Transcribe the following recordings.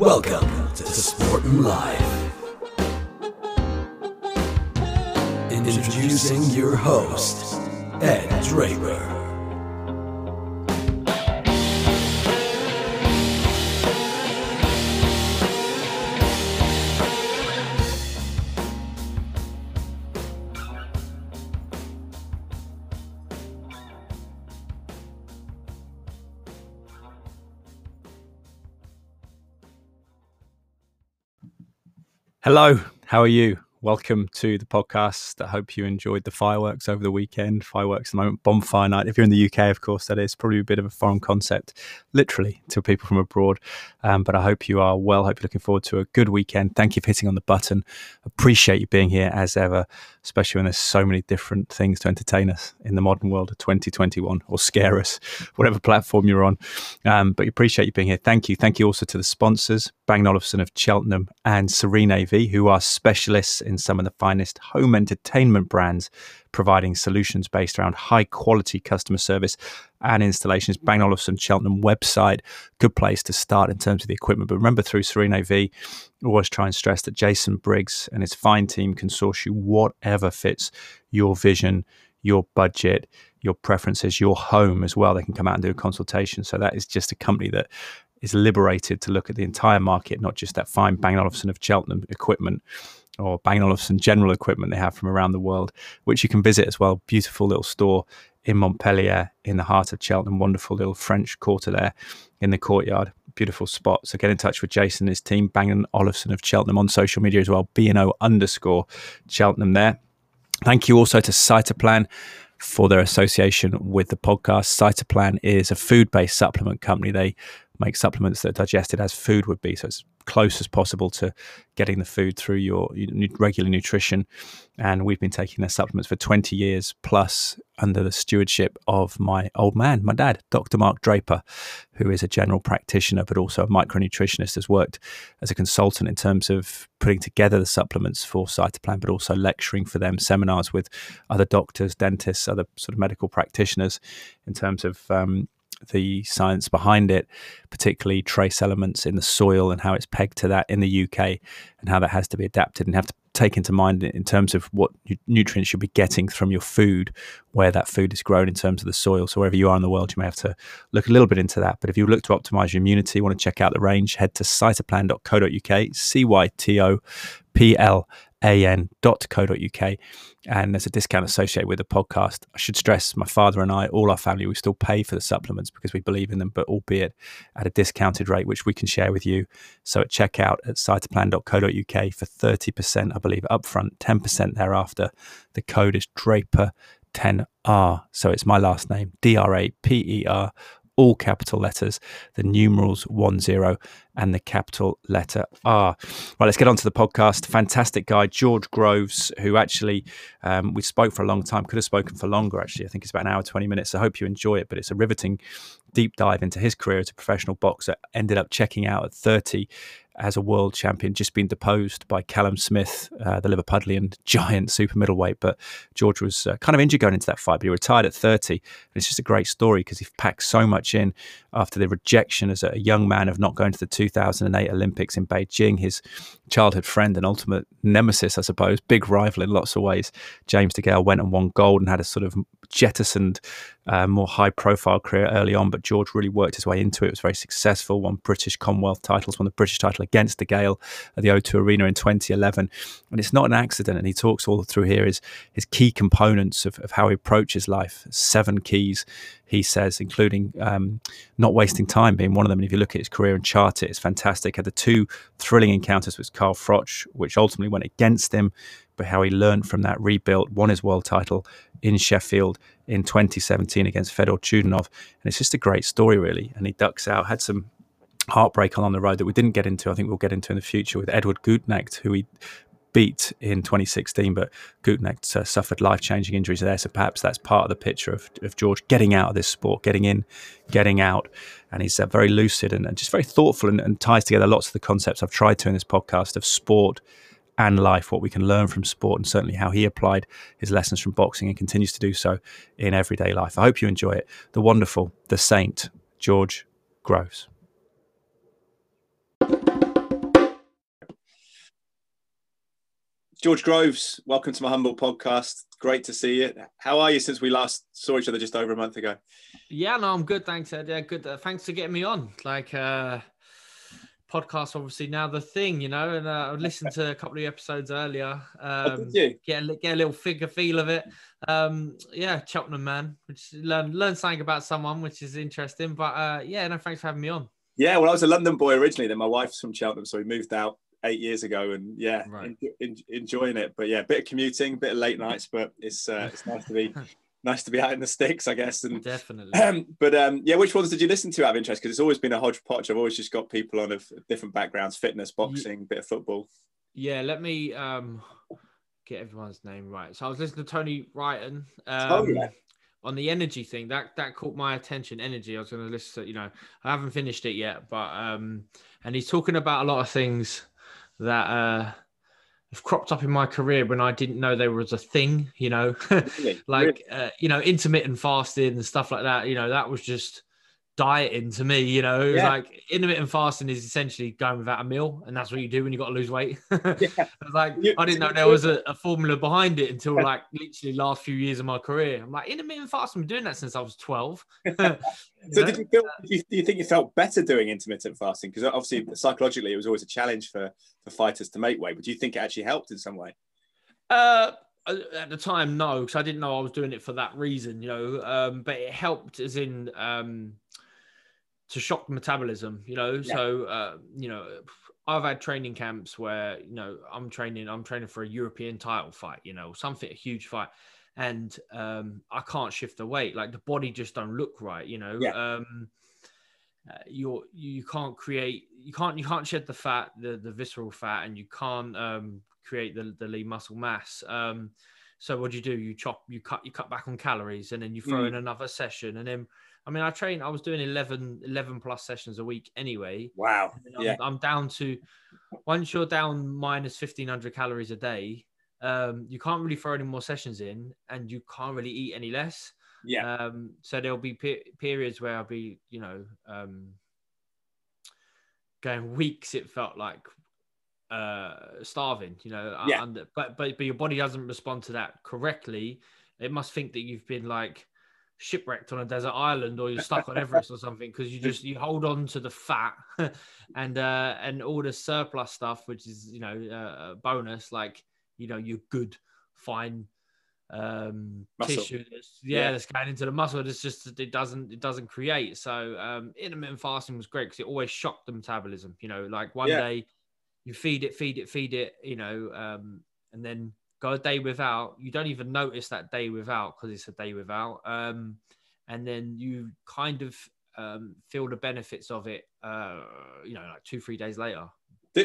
Welcome to Sportin' Life. Introducing your host, Ed Draper. Hello, how are you? Welcome to the podcast. I hope you enjoyed the fireworks over the weekend. Fireworks at the moment, bonfire night. If you're in the UK, of course, that is probably a bit of a foreign concept, literally, to people from abroad. Um, but I hope you are well. Hope you're looking forward to a good weekend. Thank you for hitting on the button. Appreciate you being here as ever, especially when there's so many different things to entertain us in the modern world of 2021 or scare us, whatever platform you're on. Um, but appreciate you being here. Thank you. Thank you also to the sponsors, Bang Olufsen of Cheltenham and Serene AV, who are specialists in some of the finest home entertainment brands, providing solutions based around high quality customer service and installations. Bang Olufsen Cheltenham website, good place to start in terms of the equipment. But remember, through Serene V, always try and stress that Jason Briggs and his fine team can source you whatever fits your vision, your budget, your preferences, your home as well. They can come out and do a consultation. So that is just a company that is liberated to look at the entire market, not just that fine Bang Olufsen of Cheltenham equipment or Bang Olufsen general equipment they have from around the world, which you can visit as well. Beautiful little store in Montpellier, in the heart of Cheltenham. Wonderful little French quarter there in the courtyard. Beautiful spot. So get in touch with Jason and his team, Bang & Olufsen of Cheltenham on social media as well, BNO underscore Cheltenham there. Thank you also to Cytoplan for their association with the podcast. Cytoplan is a food based supplement company. They make supplements that are digested as food would be. So it's close as possible to getting the food through your, regular nutrition. And we've been taking their supplements for 20 years plus under the stewardship of my old man, my dad, Dr. Mark Draper, who is a general practitioner but also a micronutritionist, has worked as a consultant in terms of putting together the supplements for Cytoplan, but also lecturing for them, seminars with other doctors, dentists, other sort of medical practitioners in terms of um, the science behind it, particularly trace elements in the soil and how it's pegged to that in the UK and how that has to be adapted and have to take into mind in terms of what nutrients you'll be getting from your food, where that food is grown in terms of the soil. So wherever you are in the world, you may have to look a little bit into that. But if you look to optimize your immunity, want to check out the range, head to cytoplan.co.uk, C Y T O P L an.co.uk and there's a discount associated with the podcast. I should stress my father and I, all our family, we still pay for the supplements because we believe in them, but albeit at a discounted rate, which we can share with you. So at checkout at cytoplan.co.uk for 30%, I believe, upfront, 10% thereafter. The code is Draper 10R. So it's my last name, D R A P E R all capital letters, the numerals one zero, and the capital letter R. Right, let's get on to the podcast. Fantastic guy, George Groves, who actually um, we spoke for a long time, could have spoken for longer, actually. I think it's about an hour, 20 minutes. I hope you enjoy it, but it's a riveting deep dive into his career as a professional boxer. Ended up checking out at 30 as a world champion, just been deposed by Callum Smith, uh, the Liverpudlian giant super middleweight. But George was uh, kind of injured going into that fight, but he retired at 30. And it's just a great story because he packed so much in after the rejection as a young man of not going to the 2008 Olympics in Beijing. His childhood friend and ultimate nemesis, I suppose, big rival in lots of ways, James DeGale, went and won gold and had a sort of jettisoned, uh, more high profile career early on. But George really worked his way into it. It was very successful, won British Commonwealth titles, won the British title against DeGale at the O2 Arena in 2011. And it's not an accident. And he talks all through here his, his key components of, of how he approaches life, seven keys he says, including um, not wasting time being one of them. And if you look at his career and chart it, it's fantastic. Had the two thrilling encounters with Carl Froch, which ultimately went against him, but how he learned from that, rebuilt, won his world title in Sheffield in 2017 against Fedor Chudinov. And it's just a great story, really. And he ducks out, had some heartbreak along the road that we didn't get into. I think we'll get into in the future with Edward Gutknecht, who he beat in 2016, but Gutknecht uh, suffered life changing injuries there. So perhaps that's part of the picture of, of George getting out of this sport, getting in, getting out. And he's uh, very lucid and, and, just very thoughtful and, and ties together lots of the concepts I've tried to in this podcast of sport and life, what we can learn from sport, and certainly how he applied his lessons from boxing and continues to do so in everyday life. I hope you enjoy it. The wonderful, the saint, George Groves. George Groves, welcome to my humble podcast. Great to see you. How are you since we last saw each other just over a month ago? Yeah, no, I'm good. Thanks, Ed. Yeah, good. Uh, thanks for getting me on. Like, uh, podcast obviously now the thing, you know, and uh, I listened to a couple of episodes earlier. Oh, Um, get a, get a little figure feel of it. Um, yeah, Cheltenham man, which learn learn something about someone, which is interesting. But uh, yeah, no, thanks for having me on. Yeah, well, I was a London boy originally. Then my wife's from Cheltenham, so we moved out eight years ago, and yeah, Right. en- en- enjoying it. But yeah, bit of commuting, bit of late nights, but it's uh, it's nice to be nice to be out in the sticks, I guess. And Definitely. um, but um, yeah, which ones did you listen to out of interest? Because it's always been a hodgepodge. I've always just got people on of different backgrounds: fitness, boxing, bit of football. Yeah, let me um get everyone's name right. So I was listening to Tony Wrighton Oh, um, yeah. on the energy thing. That that caught my attention. Energy. I was going to listen to. You know, I haven't finished it yet, but um, and he's talking about a lot of things that uh have cropped up in my career when I didn't know there was a thing. You know, like uh, you know intermittent fasting and stuff like that you know that was just dieting to me you know it was Yeah. like intermittent fasting is essentially going without a meal and that's what you do when you got to lose weight Yeah. I was like i didn't know there was a, a formula behind it until like literally last few years of my career i'm like intermittent fasting i've been doing that since i was 12 So know? did you feel? Do you, do you think you felt better doing intermittent fasting? Because obviously psychologically it was always a challenge for for fighters to make weight. But do you think it actually helped in some way? Uh, at the time, no, because I didn't know I was doing it for that reason, you know. Um, but it helped, as in, um, to shock metabolism, you know. Yeah. So, uh, you know, I've had training camps where, you know, I'm training, I'm training for a European title fight, you know, something a huge fight, and um, I can't shift the weight. Like the body just don't look right, you know. Yeah. Um, uh, you're you can't create you can't you can't shed the fat the the visceral fat and you can't um create the, the lean muscle mass um so what do you do you chop you cut you cut back on calories and then you throw Mm. in another session and then i mean i train i was doing 11 11 plus sessions a week anyway Wow. I'm, Yeah. I'm down to once you're down minus 1500 calories a day um you can't really throw any more sessions in and you can't really eat any less Yeah. um, so there'll be pe- periods where I'll be, you know, um, going weeks. It felt like uh, starving, you know. Yeah. Under, but but but your body doesn't respond to that correctly. It must think that you've been like shipwrecked on a desert island or you're stuck on Everest or something because you just you hold on to the fat and uh, and all the surplus stuff, which is you know uh, a bonus. Like you know, you're good, fine um Muscle. tissue that's yeah, Yeah. that's going into the muscle it's just it doesn't it doesn't create so um intermittent fasting was great because it always shocked the metabolism you know like one Yeah. day you feed it feed it feed it you know um and then go a day without you don't even notice that day without because it's a day without um and then you kind of um feel the benefits of it uh you know like two three days later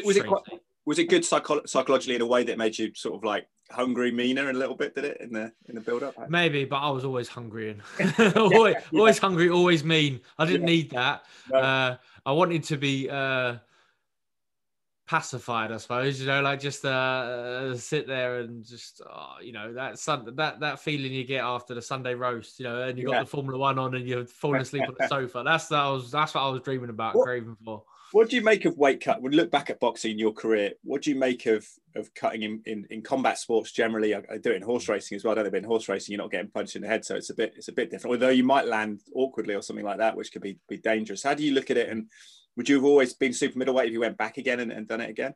was it quite, was it good psycho- psychologically in a way that made you sort of like hungry, meaner, a little bit? Did it in the in the build up? Maybe, but I was always hungry and always, yeah. always hungry, always mean. I didn't Yeah. need that. No. Uh, I wanted to be uh, pacified, I suppose. You know, like just uh, uh, sit there and just, uh, you know, that sun, that that feeling you get after the Sunday roast. You know, and you got Yeah. the Formula One on and you're falling asleep on the sofa. That's that was. That's what I was dreaming about, What- craving for. What do you make of weight cut? When you look back at boxing in your career, what do you make of of cutting in, in, in combat sports generally? I, I do it in horse racing as well. I don't know, but in horse racing, you're not getting punched in the head, so it's a bit it's a bit different. Although you might land awkwardly or something like that, which could be be dangerous. How do you look at it? And would you have always been super middleweight if you went back again and, and done it again?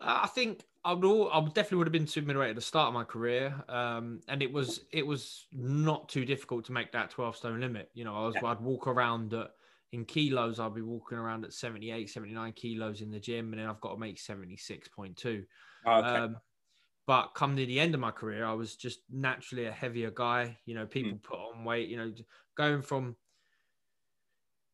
Uh, I think I would. All, I would definitely would have been super middleweight at the start of my career, um, and it was it was not too difficult to make that twelve stone limit. You know, I was Yeah. I'd walk around at, in kilos. I'd be walking around at 78, 79 kilos in the gym, and then I've got to make seventy six point two. Oh, okay. Um, but come near the end of my career, I was just naturally a heavier guy. You know, people put on weight. You know, going from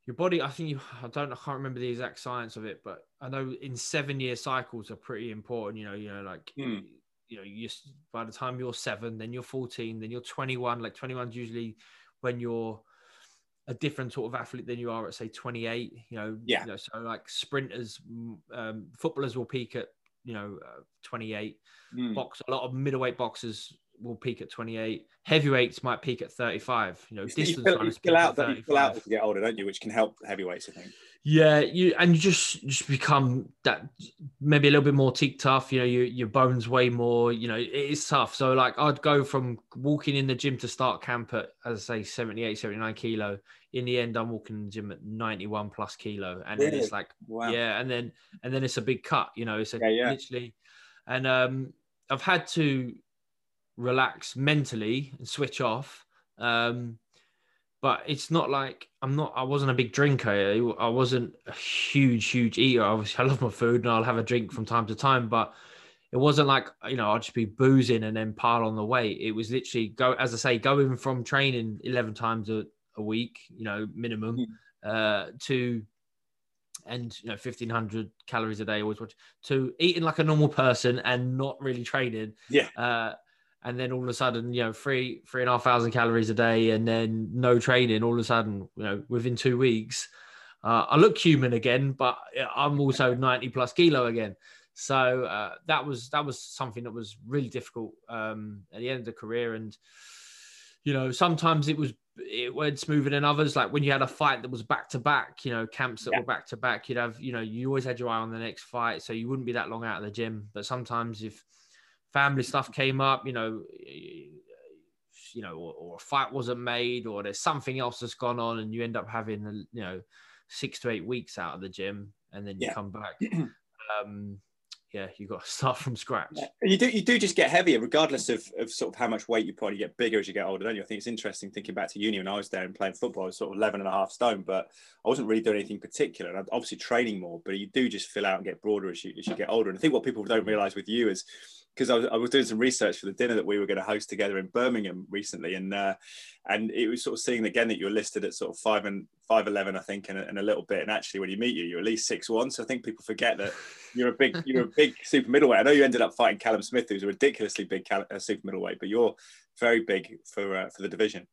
your body. I think you. I don't. I can't remember the exact science of it, but I know in seven year cycles are pretty important. You know, you know, like Hmm. you know, you by the time you're seven, then you're 14, then you're 21. Like 21 is usually when you're a different sort of athlete than you are at say 28 you know Yeah. you know so like sprinters mm, um, footballers will peak at you know uh, 28 Mm. box a lot of middleweight boxers will peak at 28. Heavyweights might peak at 35. You know, You distance you out that you fill out as you get older, don't you? Which can help heavyweights, I think. Yeah, you and you just just become that maybe a little bit more teak tough. You know, your your bones weigh more. You know, it is tough. So like, I'd go from walking in the gym to start camp at, as I say, 78, 79 kilo. In the end, I'm walking in the gym at 91 plus kilo, and then it's like, Wow. yeah, and then and then it's a big cut. You know, it's a Yeah, yeah. literally, and um, I've had to relax mentally and switch off. Um, but it's not like I'm not. I wasn't a big drinker. I wasn't a huge, huge eater. Obviously, I love my food and I'll have a drink from time to time. But it wasn't like you know I'd just be boozing and then pile on the weight. It was literally go as I say, going from training eleven times a, a week, you know, minimum, uh, to and you know fifteen hundred calories a day. Always watch to eating like a normal person and not really training Yeah. uh, and then all of a sudden, you know, three three and a half thousand calories a day, and then no training. All of a sudden, you know, within two weeks, uh, I look human again, but I'm also ninety plus kilo again. So uh, that was that was something that was really difficult um, at the end of the career, and you know, sometimes it was it went smoother than others. Like when you had a fight that was back to back, you know, camps that Yeah. were back to back, you'd have, you know, you always had your eye on the next fight, so you wouldn't be that long out of the gym. But sometimes if family stuff came up, you know, you know, or, or a fight wasn't made, or there's something else that's gone on, and you end up having, you know, six to eight weeks out of the gym, and then you Yeah. come back. um, yeah, you got to start from scratch. Yeah. You do you do just get heavier, regardless of, of sort of how much weight you put. You get bigger as you get older, don't you? I think it's interesting thinking back to uni when I was there and playing football. I was sort of 11 and a half stone, but I wasn't really doing anything particular. And I'm obviously training more, but you do just fill out and get broader as you, as you get older. And I think what people don't realize with you is because I was, I was doing some research for the dinner that we were going to host together in Birmingham recently, and uh, and it was sort of seeing again that you were listed at sort of five and five eleven, I think, and, a- and a little bit. And actually, when you meet you, you're at least six one. So I think people forget that you're a big you're a big super middleweight. I know you ended up fighting Callum Smith, who's a ridiculously big cal- uh, super middleweight, but you're very big for uh, for the division.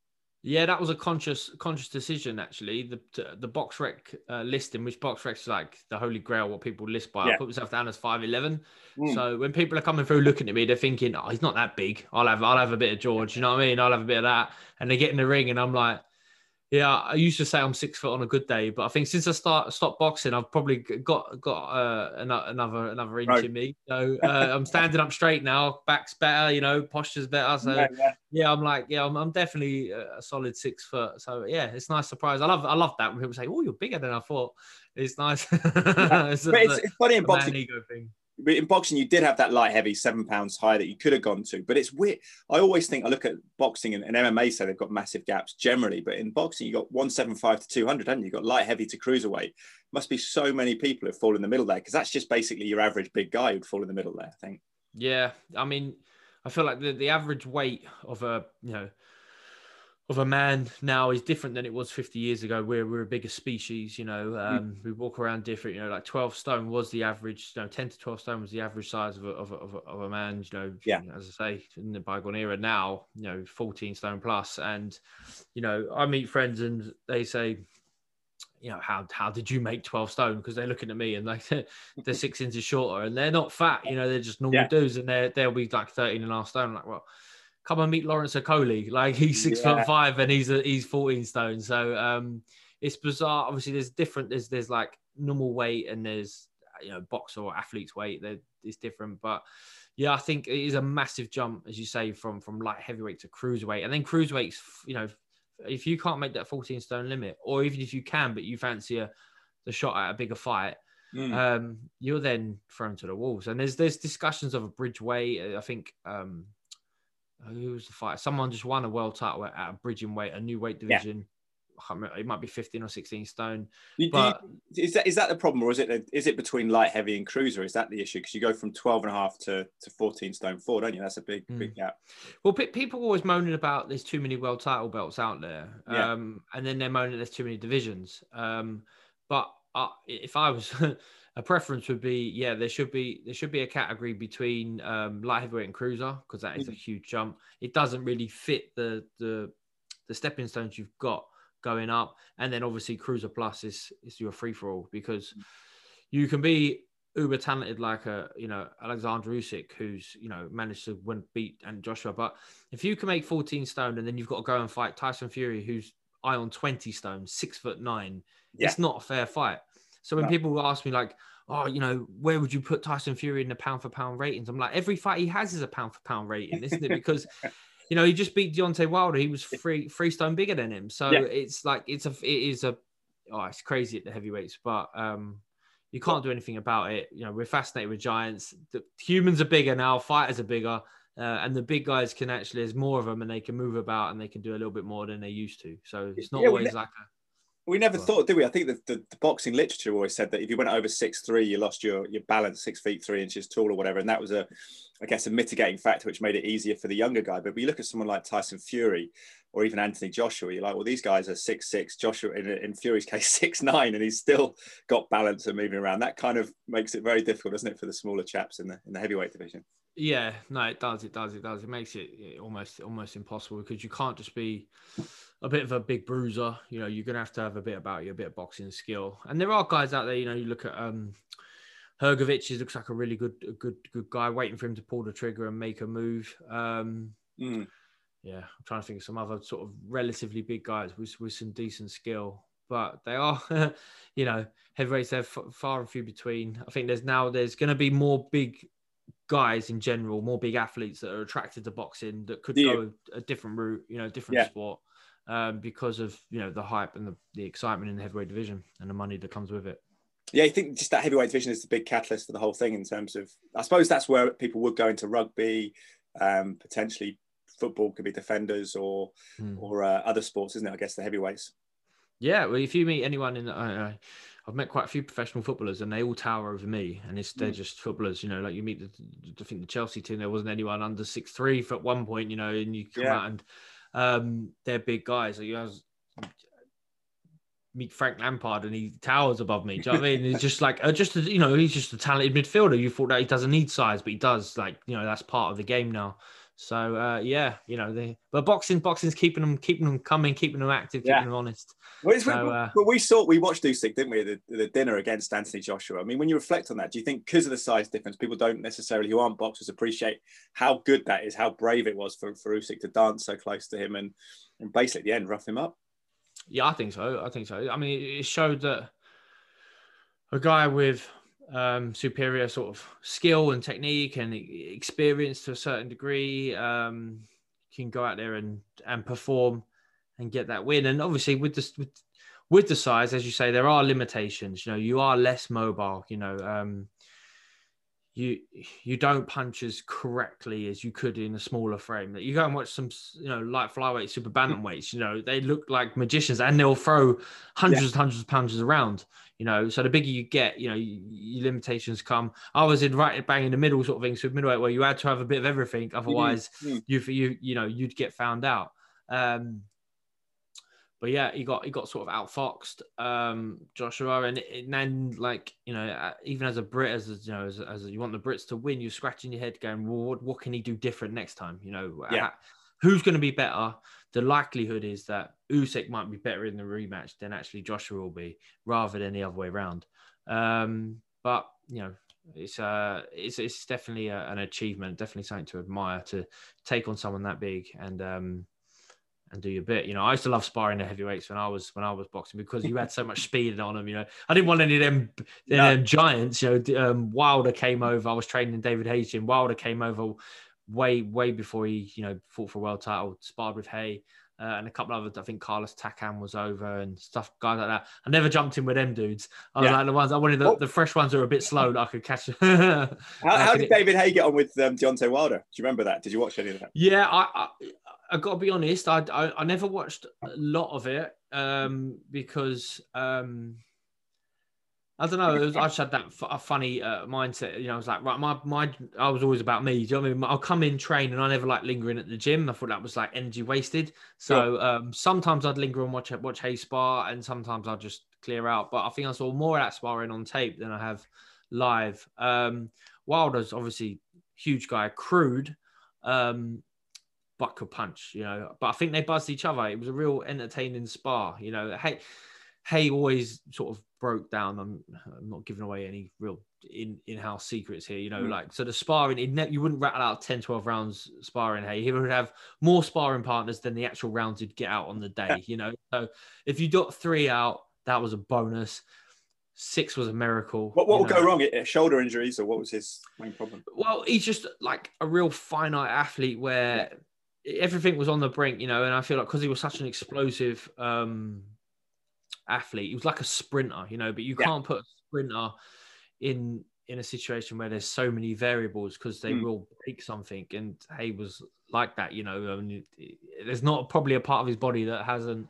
Yeah, that was a conscious conscious decision actually. The the BoxRec uh, listing, which BoxRec's like the holy grail, what people list by. Yeah. I put myself down as five eleven. Mm. So when people are coming through looking at me, they're thinking, "Oh, he's not that big. I'll have I'll have a bit of George." You know what I mean? I'll have a bit of that. And they get in the ring, and I'm like, "Yeah." I used to say I'm six foot on a good day, but I think since I start stopped boxing, I've probably got got uh, another another inch Right. in me. So uh, I'm standing up straight now. Back's better. You know, posture's better. So Yeah, yeah. yeah, I'm like, yeah, I'm, I'm definitely a solid six foot. So yeah, it's a nice surprise. I love, I love that when people say, "Oh, you're bigger than I thought." It's nice. it's, But it's, it's funny in boxing. In boxing, you did have that light heavy seven pounds high that you could have gone to. But it's weird. I always think I look at boxing and, and MMA, say they've got massive gaps generally. But in boxing, you got one seven five to two hundred, haven't you? You got light heavy to cruiserweight. Must be so many people who fall in the middle there because that's just basically your average big guy who'd fall in the middle there. I think. Yeah, I mean, I feel like the, the average weight of a you know of a man now is different than it was 50 years ago. We're we're a bigger species, you know. Um, We walk around different, you know. Like 12 stone was the average, you know, 10 to 12 stone was the average size of a of a, of a, of a man. You know, Yeah. As I say, in the bygone era, now you know, 14 stone plus, and you know, I meet friends and they say. You know how how did you make twelve stone? Because they're looking at me and like they're six inches shorter and they're not fat. You know they're just normal Yeah. dudes and they they'll be like 13 and a half stone. I'm like well, come and meet Lawrence Okolie. Like he's six Yeah. foot five and he's a, he's 14 stone. So um, it's bizarre. Obviously, there's different. There's there's like normal weight and there's you know boxer or athlete's weight. That is different, but yeah, I think it is a massive jump, as you say, from from light heavyweight to cruiserweight, and then cruiserweights. You know, if you can't make that 14 stone limit, or even if you can, but you fancy a the shot at a bigger fight, Mm. um, you're then thrown to the wolves. And there's there's discussions of a bridge weight. I think um, who was the fight? Someone just won a world title at a bridging weight, a new weight Yeah. division. I can't remember, it might be 15 or 16 stone. You- But you- is that is that the problem, or is it is it between light heavy and cruiser? Is that the issue? Because you go from 12 and a half to, to 14 stone four, don't you? That's a big Mm. big gap. well, pe- people always moaning about there's too many world title belts out there, Yeah. um, and then they're moaning there's too many divisions. Um, but uh, if I was a preference would be yeah there should be there should be a category between um, light heavyweight and cruiser because that is a Mhm. huge jump. It doesn't really fit the the the stepping stones you've got going up, and then obviously cruiser plus is is your free for all because you can be uber talented like a you know Alexander Usyk, who's you know managed to win beat and Joshua. But if you can make 14 stone and then you've got to go and fight Tyson Fury, who's eye on 20 stone, six foot nine, Yeah. it's not a fair fight. So when No. people ask me like, oh, you know, where would you put Tyson Fury in the pound for pound ratings? I'm like, every fight he has is a pound for pound rating, isn't it? Because you know, he just beat Deontay Wilder. He was three three stone bigger than him. So Yeah. it's like it's a it is a oh, it's crazy at the heavyweights, but um you can't do anything about it. You know, we're fascinated with giants. The humans are bigger now, fighters are bigger. Uh, and the big guys can actually, there's more of them and they can move about and they can do a little bit more than they used to. So it's not Yeah, always like a, We never Well- thought, did we? I think the, the, the boxing literature always said that if you went over six three, you lost your your balance six feet three inches tall or whatever, and that was a, I guess, a mitigating factor which made it easier for the younger guy. But we look at someone like Tyson Fury or even Anthony Joshua, you're like, well, these guys are six six. Joshua, in, in Fury's case, six nine, and he's still got balance and moving around. That kind of makes it very difficult, doesn't it, for the smaller chaps in the in the heavyweight division? Yeah, no, it does. It does. It does. It makes it almost almost impossible because you can't just be a bit of a big bruiser. You know, you're gonna have to have a bit about you, a bit of boxing skill. And there are guys out there. You know, you look at um, Hrgovic. He looks like a really good, a good, good guy. Waiting for him to pull the trigger and make a move. Um, Mm. yeah, I'm trying to think of some other sort of relatively big guys with with some decent skill. But they are, you know, heavyweights. They're f- far and few between. I think there's now there's going to be more big guys in general, more big athletes that are attracted to boxing that could Yeah. go a different route, you know, different Yeah. sport, um, because of you know the hype and the, the excitement in the heavyweight division and the money that comes with it. Yeah, I think just that heavyweight division is the big catalyst for the whole thing in terms of, I suppose that's where people would go into rugby, um, potentially football could be defenders or Hmm. or uh, other sports, isn't it? I guess the heavyweights. Yeah, well, if you meet anyone in, uh, I've met quite a few professional footballers, and they all tower over me, and it's they're Mm. just footballers. You know, like you meet the, I think the Chelsea team, there wasn't anyone under six three at one point. You know, and you come Yeah. out and um, they're big guys. Like, you know, meet Frank Lampard, and he towers above me. Do you know what I mean? It's just like, uh, just you know, he's just a talented midfielder. You thought that he doesn't need size, but he does. Like, you know, that's part of the game now. So uh, yeah, you know, they but boxing, boxing's keeping them, keeping them coming, keeping them active, keeping Yeah. them honest. Well, it's, So, uh, but we saw we watched Usyk, didn't we? The, the dinner against Anthony Joshua. I mean, when you reflect on that, do you think because of the size difference, people don't necessarily who aren't boxers appreciate how good that is, how brave it was for for Usyk to dance so close to him and and basically at the end rough him up? Yeah, I think so. I think so. I mean, it showed that a guy with um, superior sort of skill and technique and experience to a certain degree um, can go out there and and perform and get that win. And obviously, with this with with the size, as you say, there are limitations. You know, you are less mobile. You know, um, you you don't punch as correctly as you could in a smaller frame. That you go and watch some, you know, light flyweight, super bantamweights. You know, they look like magicians, and they'll throw hundreds and hundreds of punches around. You know, so the bigger you get, you know, your limitations come. I was in right bang in the middle sort of thing, so middleweight where you had to have a bit of everything, otherwise Mhm. you you you know you'd get found out. Um, but yeah, he got he got sort of outfoxed, um, Joshua, and, and then like you know, uh, even as a Brit, as you know, as, as you want the Brits to win, you're scratching your head, going, well, what, what can he do different next time? You know, Yeah. who's going to be better? The likelihood is that Usyk might be better in the rematch than actually Joshua will be, rather than the other way around. Um, but you know, it's uh, it's it's definitely a, an achievement, definitely something to admire to take on someone that big and um and do your bit. You know, I used to love sparring the heavyweights when I was when I was boxing because you had so much speed on them. You know, I didn't want any of them, No. them giants. You know, um, Wilder came over. I was training David Haye's and Wilder came over way way before he you know fought for a world title. Sparred with Haye. Uh, and a couple of other, I think Carlos Takam was over and stuff, guys like that. I never jumped in with them dudes. I was Yeah. like the ones I wanted the, Oh. the fresh ones that were a bit slow that I could catch. How, how did David Haye get on with um, Deontay Wilder? Do you remember that? Did you watch any of that? Yeah, I, I I got to be honest. I, I I never watched a lot of it um, because um, I don't know. It was, I just had that f- a funny uh, mindset. You know, I was like, right, my my I was always about me. Do you know what I mean? I'll come in, train, and I never like lingering at the gym. I thought that was like energy wasted. So um, sometimes I'd linger and watch watch Haye spar, and sometimes I'd just clear out. But I think I saw more of that sparring on tape than I have live. Um, Wilder's obviously huge guy, crude. Um, but could punch, you know. But I think they buzzed each other. It was a real entertaining spar, you know. Hey, Haye always sort of broke down. I'm, I'm not giving away any real in in house secrets here. You know, Mm. like so the sparring, ne- you wouldn't rattle out 10, 12 rounds sparring. Hey, he would have more sparring partners than the actual rounds he'd get out on the day. You know, so if you got three out, that was a bonus. Six was a miracle. What, what will know. go wrong? Uh, Shoulder injuries, or what was his main problem? Well, he's just like a real finite athlete where everything was on the brink, you know. And I feel like because he was such an explosive um, athlete, he was like a sprinter, you know. But you Yeah. can't put a sprinter in in a situation where there's so many variables because they Mm. will break something. And Haye was like that, you know. I mean, there's not probably a part of his body that hasn't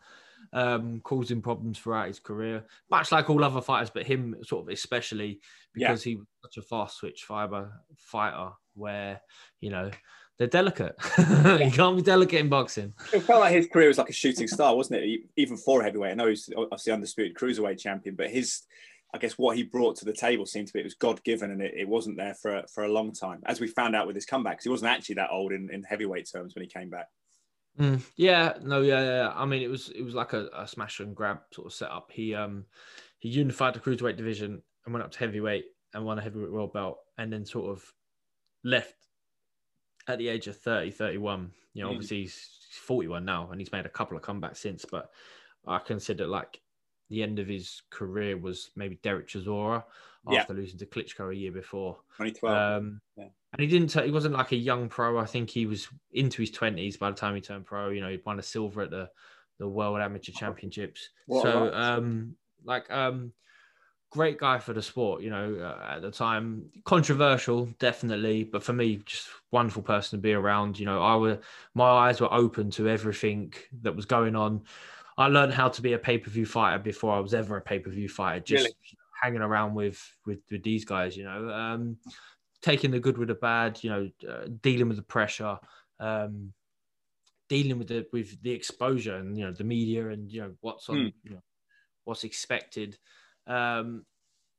um, caused him problems throughout his career, much like all other fighters, but him sort of especially Yeah. because he was such a fast twitch fiber fighter where, you know, they're delicate. you can't be delicate in boxing. It felt like his career was like a shooting star, wasn't it? Even for a heavyweight. I know he's obviously undisputed cruiserweight champion, but his, I guess, what he brought to the table seemed to be it was God given, and it, it wasn't there for a, for a long time. As we found out with his comebacks, he wasn't actually that old in, in heavyweight terms when he came back. Mm, yeah, no, yeah, yeah. I mean, it was it was like a, a smash and grab sort of setup. He um he unified the cruiserweight division and went up to heavyweight and won a heavyweight world belt, and then sort of left at the age of 30, 31. You know, Mm. obviously he's 41 now, and he's made a couple of comebacks since. But I consider like the end of his career was maybe Derek Chisora Yeah. after losing to Klitschko a year before. 2012. Um, Yeah. And he didn't. he wasn't like a young pro. I think he was into his twenties by the time he turned pro. You know, he won a silver at the the World Amateur Championships. What so, um, like, um, great guy for the sport. You know, uh, at the time, controversial, definitely, but for me, just wonderful person to be around. You know, I were my eyes were open to everything that was going on. I learned how to be a pay per view fighter before I was ever a pay per view fighter. Just Really? hanging around with, with with these guys, you know, um, taking the good with the bad, you know, uh, dealing with the pressure, um, dealing with the with the exposure and you know the media and you know what's on, Hmm. you know, what's expected, um,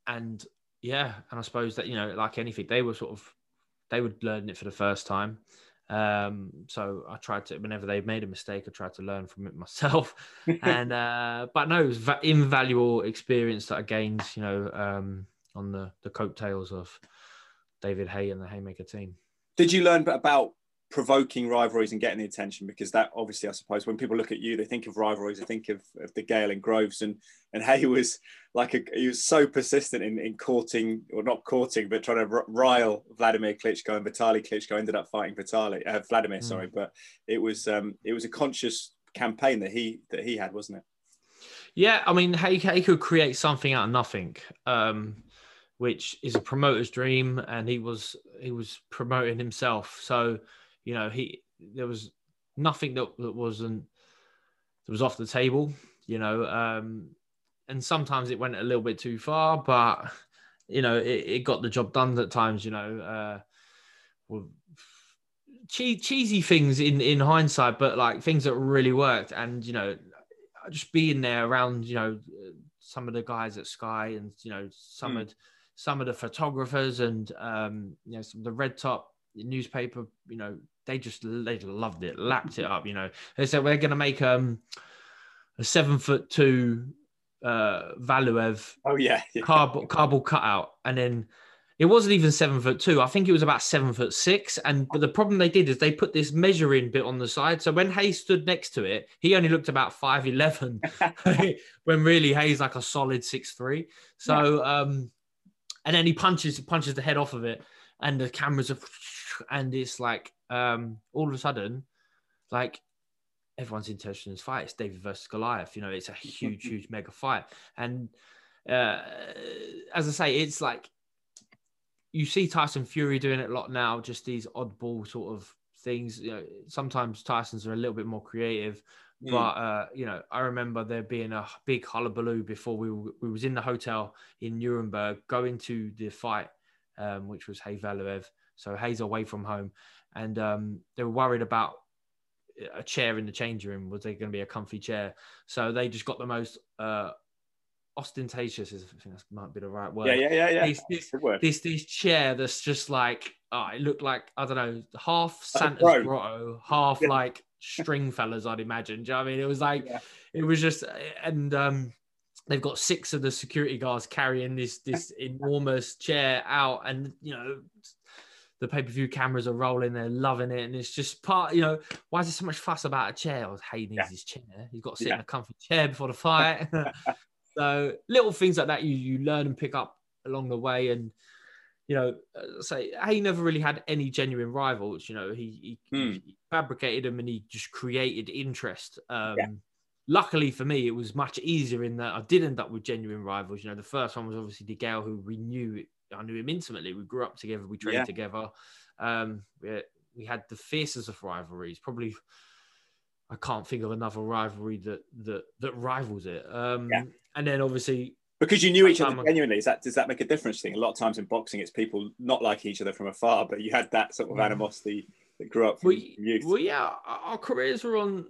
and yeah, and I suppose that you know, like anything, they were sort of they would learn it for the first time. Um, so I tried to, whenever they made a mistake, I tried to learn from it myself. and uh, but no, it was va- invaluable experience that I gained, you know, um, on the the coattails of David Haye and the Haymaker team. Did you learn about provoking rivalries and getting the attention? Because that obviously, I suppose, when people look at you, they think of rivalries, they think of, of DeGale and Groves, and and Haye was like a, he was so persistent in, in courting or not courting, but trying to r- rile Vladimir Klitschko and Vitali Klitschko ended up fighting Vitali, uh, Vladimir, Mm. sorry, but it was um, it was a conscious campaign that he that he had, wasn't it? Yeah, I mean, Haye, Haye could create something out of nothing, um, which is a promoter's dream, and he was he was promoting himself. So, you know, he there was nothing that, that wasn't that was off the table, you know, um, and sometimes it went a little bit too far, but you know, it, it got the job done at times. You know, uh, well, che- cheesy things in in hindsight, but like things that really worked, and you know just being there around you know some of the guys at Sky and you know some Mm. of some of the photographers and um, you know some of the red top newspaper you know they just they loved it lapped it up you know they said we're going to make um a seven foot two uh Valuev Oh yeah, yeah. cardboard cardboard cutout, and then it wasn't even seven foot two. I think it was about seven foot six. And but the problem they did is they put this measuring bit on the side. So when Hayes stood next to it, he only looked about five eleven, when really Haye's like a solid six three. So um, and then he punches punches the head off of it, and the cameras are, and it's like um, all of a sudden, like everyone's interested in this fight. It's David versus Goliath. You know, it's a huge, huge mega fight. And uh, as I say, it's like you see Tyson Fury doing it a lot now, just these oddball sort of things. You know, sometimes Tyson's are a little bit more creative. Mm. But uh, you know, I remember there being a big hullabaloo before we were, we was in the hotel in Nuremberg going to the fight, um, which was Haye Valuev. So Haye's away from home, and um, they were worried about a chair in the change room. Was there going to be a comfy chair? So they just got the most uh, ostentatious. I think that might be the right word. yeah, yeah, yeah, yeah. This, this, this this chair that's just like oh, it looked like I don't know half Like Santa's throne. grotto, half Yeah. like Stringfellows. I'd imagine. Do you know what I mean? It was like Yeah. it was just and um they've got six of the security guards carrying this this enormous chair out, and you know the pay per view cameras are rolling. They're loving it, and it's just part. You know, why is there so much fuss about a chair? Oh, Hayden needs Yeah. his chair. He's got to sit Yeah. in a comfy chair before the fight. so little things like that you you learn and pick up along the way, and you know, uh, say he never really had any genuine rivals. You know, he he, Hmm. he fabricated them and he just created interest. Um, Yeah. Luckily for me, it was much easier in that I did end up with genuine rivals. You know, the first one was obviously DeGale, who we knew I knew him intimately. We grew up together, we trained Yeah. together. Um, we, we had the fiercest of rivalries. Probably, I can't think of another rivalry that that that rivals it. Um, Yeah. And then obviously Because you knew each other genuinely. Is that does that make a difference? Thing a lot of times in boxing, it's people not liking each other from afar, but you had that sort of Mm. animosity that grew up from we, youth. well, yeah, our careers were on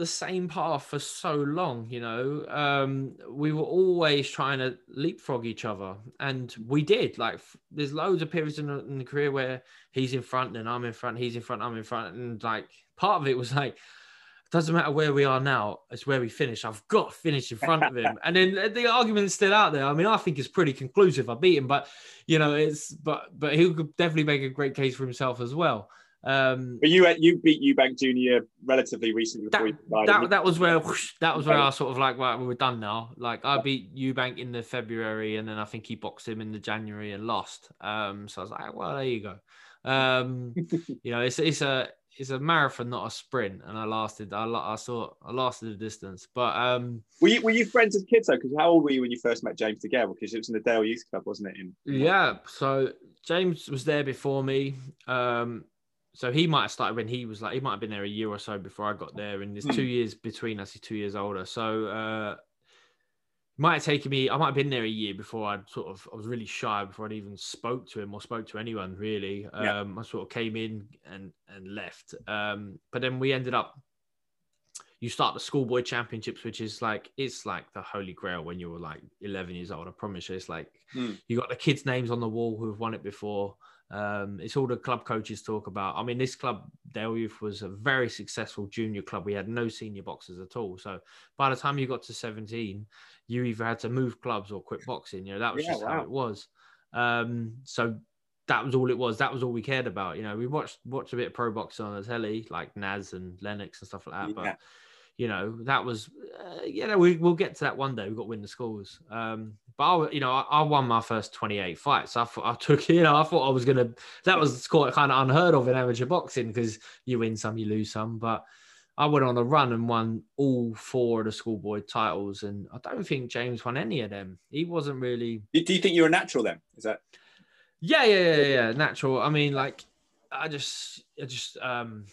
the same path for so long. You know, um, we were always trying to leapfrog each other, and we did. Like, f- there's loads of periods in the, in the career where he's in front and I'm in front, he's in front, I'm in front, and like part of it was like. Doesn't matter where we are now, it's where we finish. I've got to finish in front of him. and then the argument's still out there. I mean, I think it's pretty conclusive. I beat him, but you know, it's but but he could definitely make a great case for himself as well. Um, but you at you beat Eubank Junior relatively recently that, that, that was where whoosh, that was where. I sort of like right we were done now. Like I beat Eubank in the February and then I think he boxed him in the January and lost. Um, so I was like, well, there you go. Um, you know, it's it's a it's a marathon, not a sprint, and I lasted. I I saw I lasted the distance, but um, were you were you friends as kids though? Because how old were you when you first met James together? Because it was in the Dale Youth Club, wasn't it? In Yeah, so James was there before me. Um, so he might have started when he was like he might have been there a year or so before I got there, and there's Hmm. two years between us. He's two years older, so uh, might have taken me. I might have been there a year before I'd sort of I was really shy before I'd even spoke to him or spoke to anyone really. Yeah. Um, I sort of came in and and left. Um, but then we ended up. You start the schoolboy championships, which is like it's like the holy grail when you were like 11 years old. I promise you, it's like Hmm. you got the kids' names on the wall who have won it before. Um, it's all the club coaches talk about. I mean, this club, Dale Youth, was a very successful junior club. We had no senior boxers at all. So by the time you got to 17, you either had to move clubs or quit boxing. You know, that was Yeah, just how it was. Um, so that was all it was. That was all we cared about. You know, we watched watched a bit of pro boxing on the telly, like Naz and Lennox and stuff like that. Yeah. But you know, that was, uh, you know, we, we'll get to that one day. We've got to win the scores. Um, but I, you know, I, I won my first 28 fights. I thought I took, you know, I thought I was going to, that was quite kind of unheard of in amateur boxing because you win some, you lose some. But I went on a run and won all four of the schoolboy titles. And I don't think James won any of them. He wasn't really, do, do you think you're a natural then? Is that yeah, yeah, yeah, yeah, natural. I mean, like, I just, I just, um,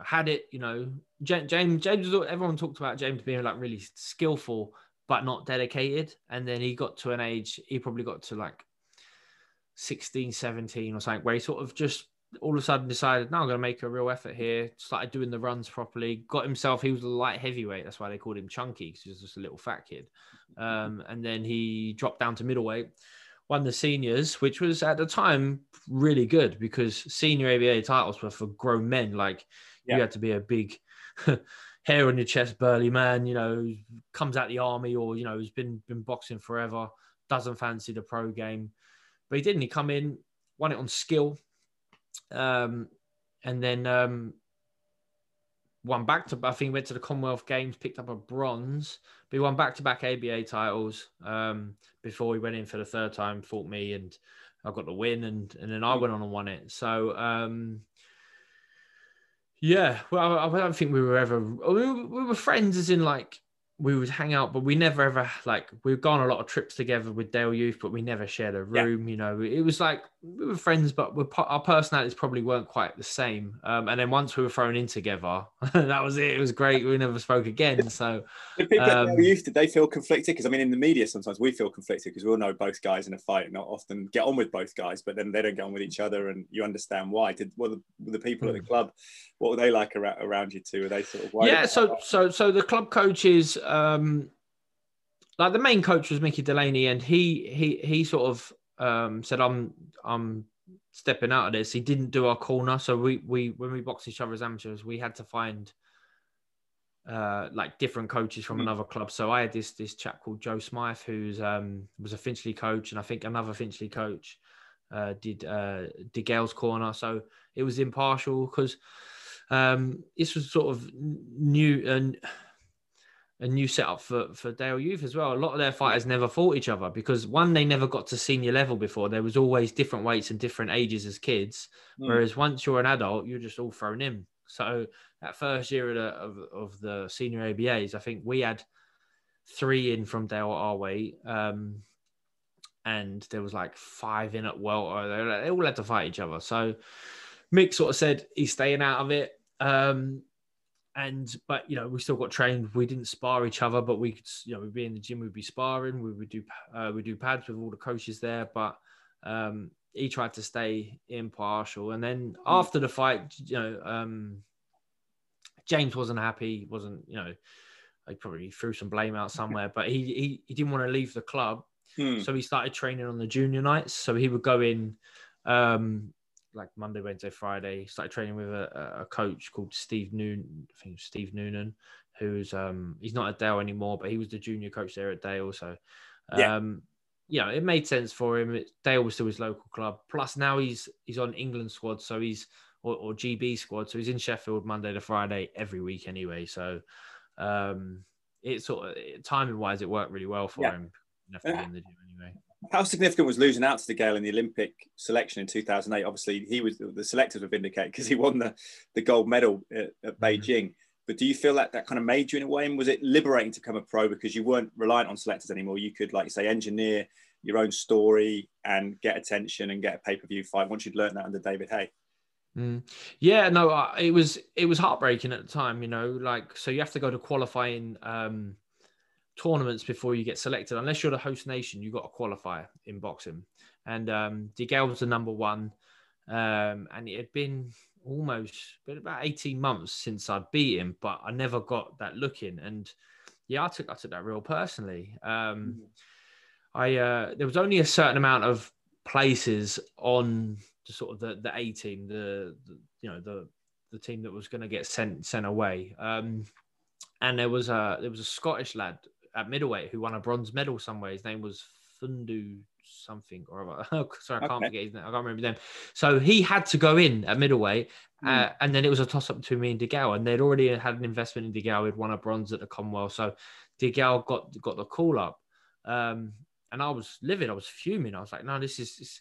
had it, you know. James, James, James, was- everyone talked about James being like really skillful, but not dedicated. And then he got to an age, he probably got to like 16, 17 or something, where he sort of just all of a sudden decided, no, I'm going to make a real effort here. Started doing the runs properly. Got himself, he was a light heavyweight. That's why they called him chunky because he was just a little fat kid. Um, and then he dropped down to middleweight won the seniors, which was at the time really good because senior ABA titles were for grown men. Like Yeah. you had to be a big hair on your chest, burly man, you know, comes out the army or, you know, has been been boxing forever, doesn't fancy the pro game. But he didn't. He come in, won it on skill. Um, and then um won back to I think he went to the Commonwealth Games, picked up a bronze, but he won back to back ABA titles um, before he went in for the third time, fought me, and I got the win, and and then I went on and won it. So um, yeah, well, I, don't think we were ever we were friends, as in like we would hang out, but we never ever like we've gone a lot of trips together with Dale Youth, but we never shared a Yeah. room. You know, it was like we were friends, but we're, our personalities probably weren't quite the same. Um, and then once we were thrown in together, that was it. It was great. We never spoke again. So Did people at Um, Dale Youth, did they feel conflicted? Because I mean, in the media, sometimes we feel conflicted because we all know both guys in a fight and not often get on with both guys, but then they don't get on with each other, and you understand why. Did were the, the people at the club, what were they like around, around you two? Were they sort of yeah so so so the club coaches um like the main coach was mickey delaney and he he he sort of um said i'm i'm stepping out of this he didn't do our corner so we we when we boxed each other as amateurs we had to find uh, like different coaches from Mhm. another club. So I had this this chap called Joe Smythe, who's um, was a Finchley coach, and I think another Finchley coach uh, did uh, did Gale's corner. So it was impartial because um, this was sort of new and a new setup for for Dale Youth as well. A lot of their fighters never fought each other because one, they never got to senior level before. There was always different weights and different ages as kids. Mm. Whereas once you're an adult, you're just all thrown in. So that first year of the, of, of the senior ABAs, I think we had three in from Dale our weight. Um, and there was like five in at welter. They, they all had to fight each other. So Mick sort of said he's staying out of it. Um, and but you know we still got trained. We didn't spar each other, but we could you know we'd be in the gym, we'd be sparring, we would do uh, we do pads with all the coaches there. But um, he tried to stay impartial. And then after the fight, you know, um, James wasn't happy. wasn't you know he probably threw some blame out somewhere, but he he, he didn't want to leave the club. Hmm. So he started training on the junior nights. So he would go in um, like Monday, Wednesday, Friday. Started training with a, a coach called Steve Noon. I think Steve Noonan, who's um, he's not at Dale anymore, but he was the junior coach there at Dale. So Yeah. um, yeah, it made sense for him. It, Dale was still his local club. Plus now he's he's on England squad, so he's or, or GB squad, so he's in Sheffield Monday to Friday every week anyway. So um, it sort of timing wise, it worked really well for Yeah. him. Have to be in the gym anyway. How significant was losing out to DeGale in the Olympic selection in 2008? Obviously, he was the selectors were vindicated because he won the, the gold medal at, at Beijing. But do you feel that that kind of made you in a way? And was it liberating to become a pro because you weren't reliant on selectors anymore? You could, like you say, engineer your own story and get attention and get a pay per view fight once you'd learned that under David Haye. Mm. Yeah, no, it was it was heartbreaking at the time. You know, like so you have to go to qualifying um, tournaments before you get selected. Unless you're the host nation, you've got to qualify in boxing. And um, was the number one, um, and it had been almost been about eighteen months since I'd beat him, but I never got that look in. And yeah, I took I took that real personally. Um, I uh, there was only a certain amount of places on the sort of the the A team, the, the you know the the team that was going to get sent sent away. Um, and there was a there was a Scottish lad at middleweight who won a bronze medal somewhere. His name was Fundu something or other. Sorry, I can't Okay. forget his name. I can't remember his name. So he had to go in at middleweight, uh, and then it was a toss up between me and DeGale, and they'd already had an investment in DeGale. He'd won a bronze at the Commonwealth, so DeGale got got the call up. Um, and I was livid. I was fuming. I was like, no, this is this,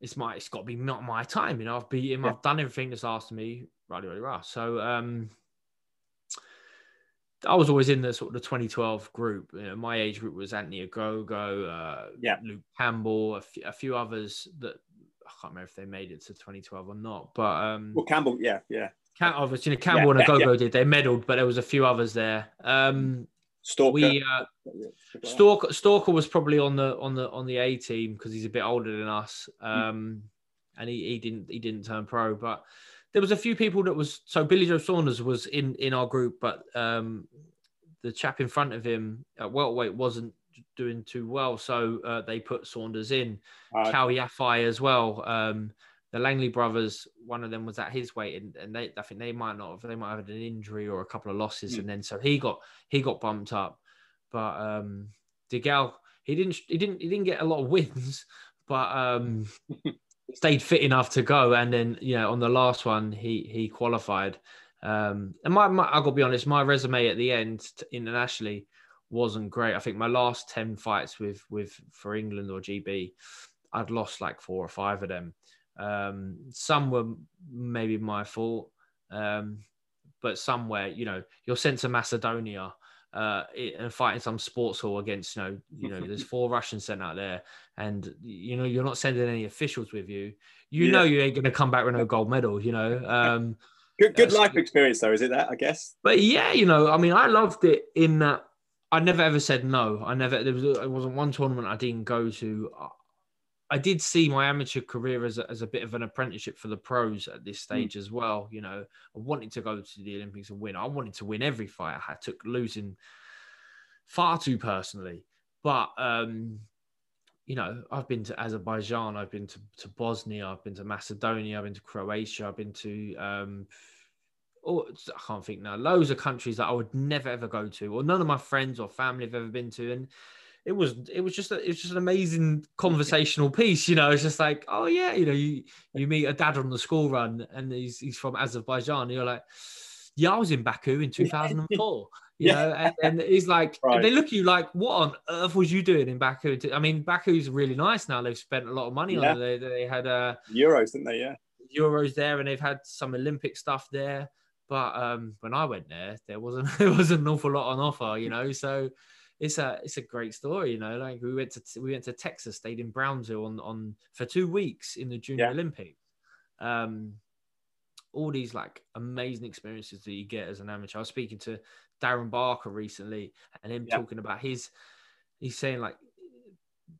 it's my it's got to be not my time. You know, I've beat him. Yeah. I've done everything that's asked of me. Right, right, right. So um, I was always in the sort of the 2012 group. You know, my age group was Anthony Ogogo, uh, Yeah. Luke Campbell, a few, others that I can't remember if they made it to 2012 or not. But um, Well, Campbell, yeah, yeah. Cam- obviously, you know, Campbell Yeah, and yeah, Ogogo did. They medaled, but there was a few others there. Um, Stalker. we uh, Stalker Stalker was probably on the on the on the A team because he's a bit older than us, um, and he, he didn't he didn't turn pro. But there was a few people that was so Billy Joe Saunders was in in our group, but um, the chap in front of him at welterweight wasn't doing too well, so uh, they put Saunders in. Uh, Kal Yafai as well. Um, the Langley brothers, one of them was at his weight, and, and they, I think they might not have, they might have had an injury or a couple of losses, Hmm. and then so he got he got bumped up. But um, DeGale, he didn't he didn't he didn't get a lot of wins, but um, stayed fit enough to go. And then you know on the last one he he qualified. Um, and my, my I got to be honest, my resume at the end internationally wasn't great. I think my last ten fights with with for England or GB, I'd lost like four or five of them. Um, some were maybe my fault, um, but somewhere you know you're sent to Macedonia uh, and fighting some sports hall against you know you know there's four Russians sent out there, and you know you're not sending any officials with you. You Yeah. know you ain't gonna come back with no gold medal. You know. Um, good good life experience, though, is it that? I guess. but yeah, you know, I mean, I loved it in that I never ever said no. I never there was there wasn't one tournament I didn't go to. I did see my amateur career as a, as a bit of an apprenticeship for the pros at this stage as well. You know, I wanted to go to the Olympics and win. I wanted to win every fight. I took losing far too personally, but um, you know, I've been to Azerbaijan, I've been to, to Bosnia, I've been to Macedonia, I've been to Croatia, I've been to um, or I can't think now, loads of countries that I would never ever go to, or none of my friends or family have ever been to, and it was it was just a, it was just an amazing conversational piece. You know, it's just like, oh yeah, you know, you you meet a dad on the school run, and he's he's from Azerbaijan, you're like, yeah, I was in Baku in 2004. You Yeah. know, and, and he's like, Right. and they look at you like, what on earth was you doing in Baku? I mean, Baku's really nice now. They've spent a lot of money Yeah. on it. They, they had uh, Euros, didn't they? Yeah. Euros there, and they've had some Olympic stuff there. But um, when I went there, there wasn't there wasn't an awful lot on offer, you know. So it's a it's a great story, you know. Like we went to we went to Texas, stayed in Brownsville on on for two weeks in the Junior Yeah. Olympics. Um, all these like amazing experiences that you get as an amateur. I was speaking to Darren Barker recently, and him Yeah. talking about his. He's saying like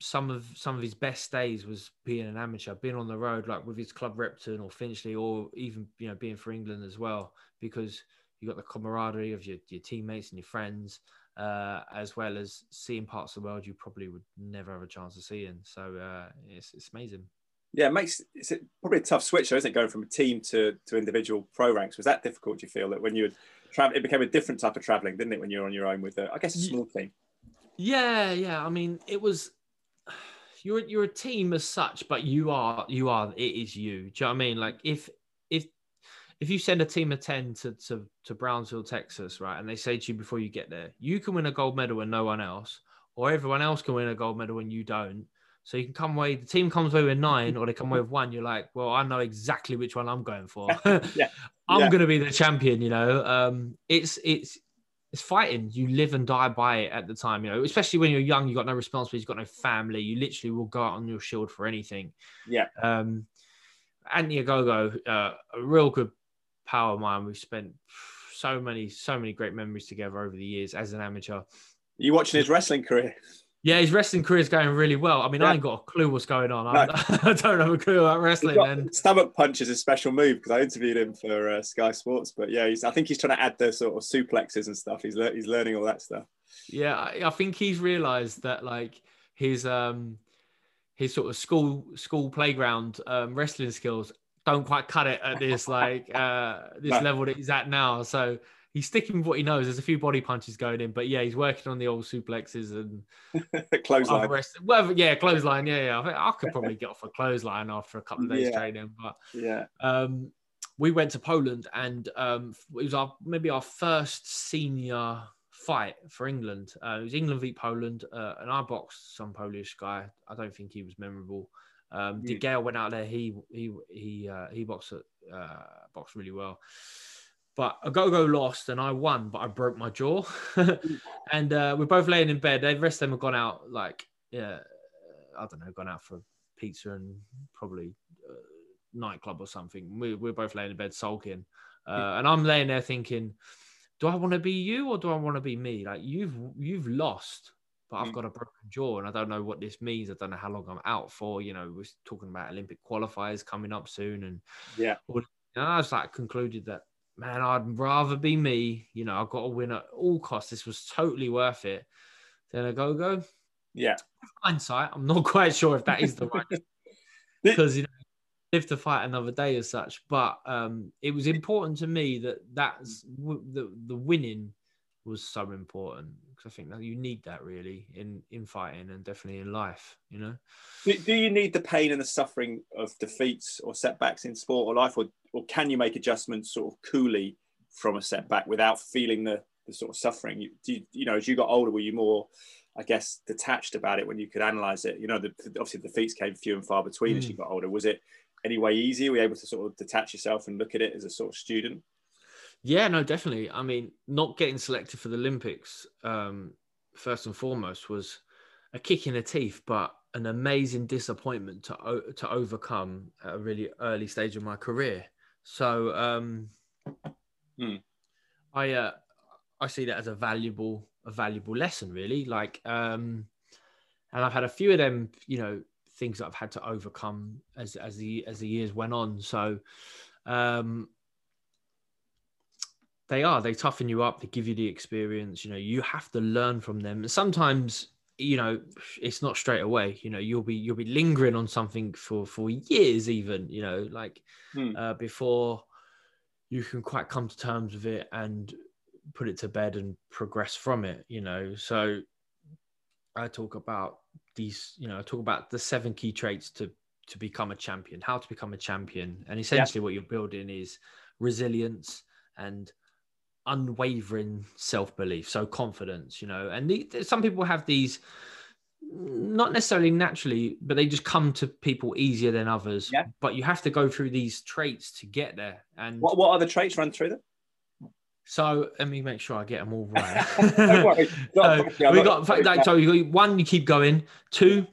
some of some of his best days was being an amateur, being on the road, like with his club Repton or Finchley, or even you know being for England as well, because you got the camaraderie of your, your teammates and your friends, uh, as well as seeing parts of the world you probably would never have a chance of seeing. So uh, it's it's amazing. Yeah, it makes it's probably a tough switch, though, isn't it? Going from a team to, to individual pro ranks. Was that difficult? Do you feel that when you travel, it became a different type of traveling, didn't it? When you're on your own with, a, I guess, a small team. Yeah, yeah. I mean, it was you're you're a team as such, but you are you are it is you. Do you know what I mean? Like if if you send a team of ten to to, to Brownsville, Texas, right, and they say to you before you get there, you can win a gold medal and no one else, or everyone else can win a gold medal and you don't. So you can come away, the team comes away with nine, or they come away with one. You're like, well, I know exactly which one I'm going for. Yeah. I'm Yeah. going to be the champion. You know, um, it's it's it's fighting. You live and die by it at the time. You know, especially when you're young, you've got no responsibilities, you've got no family. You literally will go out on your shield for anything. Yeah. Um, Anthony Ogogo, uh, a real good power of mine. We've spent so many so many great memories together over the years as an amateur. Are you watching his wrestling career? Yeah, his wrestling career is going really well. I mean, Yeah. I ain't got a clue what's going on. I, I don't have a clue about wrestling. And stomach punch is a special move because I interviewed him for uh, Sky Sports. But yeah, he's, I think he's trying to add the sort of suplexes and stuff. He's lear- he's learning all that stuff. Yeah, I, I think he's realised that like his um his sort of school school playground um, wrestling skills don't quite cut it at this like uh this No. level that he's at now. So he's sticking with what he knows. There's a few body punches going in, but yeah, he's working on the old suplexes and Clothesline. rest. Whatever, yeah, clothesline. Yeah, yeah. I, think I could probably get off a clothesline after a couple of days Yeah. training, but Yeah. um, we went to Poland and um, it was our maybe our first senior fight for England. Uh, it was England v Poland, uh, and I boxed some Polish guy. I don't think he was memorable. Um, De Mm. Gea went out there. He he he uh, he boxed uh, boxed really well. But Ogogo lost and I won, but I broke my jaw. and uh, we're both laying in bed. The rest of them have gone out, like, yeah, I don't know, gone out for pizza and probably uh, nightclub or something. We, we're both laying in bed sulking. Uh, and I'm laying there thinking, do I want to be you or do I want to be me? Like you've you've lost, but I've Mm. got a broken jaw and I don't know what this means. I don't know how long I'm out for. You know, we're talking about Olympic qualifiers coming up soon and Yeah. and I was like concluded that man, I'd rather be me. You know, I've got to win at all costs. This was totally worth it. Then I go go. Yeah. Hindsight, I'm not quite sure if that is the right because you know live to fight another day as such. But um, it was important to me that that's w- the the winning was so important because I think that you need that really in in fighting and definitely in life. You know. Do, do you need the pain and the suffering of defeats or setbacks in sport or life, or, or can you make adjustments sort of coolly from a setback without feeling the, the sort of suffering? You, do you, you know, as you got older, were you more, I guess, detached about it when you could analyze it? You know, the, obviously the defeats came few and far between as Mm. you got older. Was it any way easier? Were you able to sort of detach yourself and look at it as a sort of student? Yeah, no, definitely. I mean, not getting selected for the Olympics, um, first and foremost, was a kick in the teeth, but an amazing disappointment to to overcome at a really early stage of my career. So, um, Hmm. I uh, I see that as a valuable a valuable lesson, really. Like, um, and I've had a few of them, you know, things that I've had to overcome as as the as the years went on. So, um, they are they toughen you up they give you the experience you know you have to learn from them and sometimes you know it's not straight away you know you'll be you'll be lingering on something for for years even you know like Hmm. uh, before you can quite come to terms with it and put it to bed and progress from it. You know, so I talk about these. You know, I talk about the seven key traits to to become a champion, how to become a champion, and essentially yeah. what you're building is resilience and unwavering self-belief so confidence you know and the, some people have these not necessarily naturally but they just come to people easier than others yeah. but you have to go through these traits to get there and what, what are the traits run through them so let me make sure I get them all right. so, we got like, so you got one, you keep going. Two,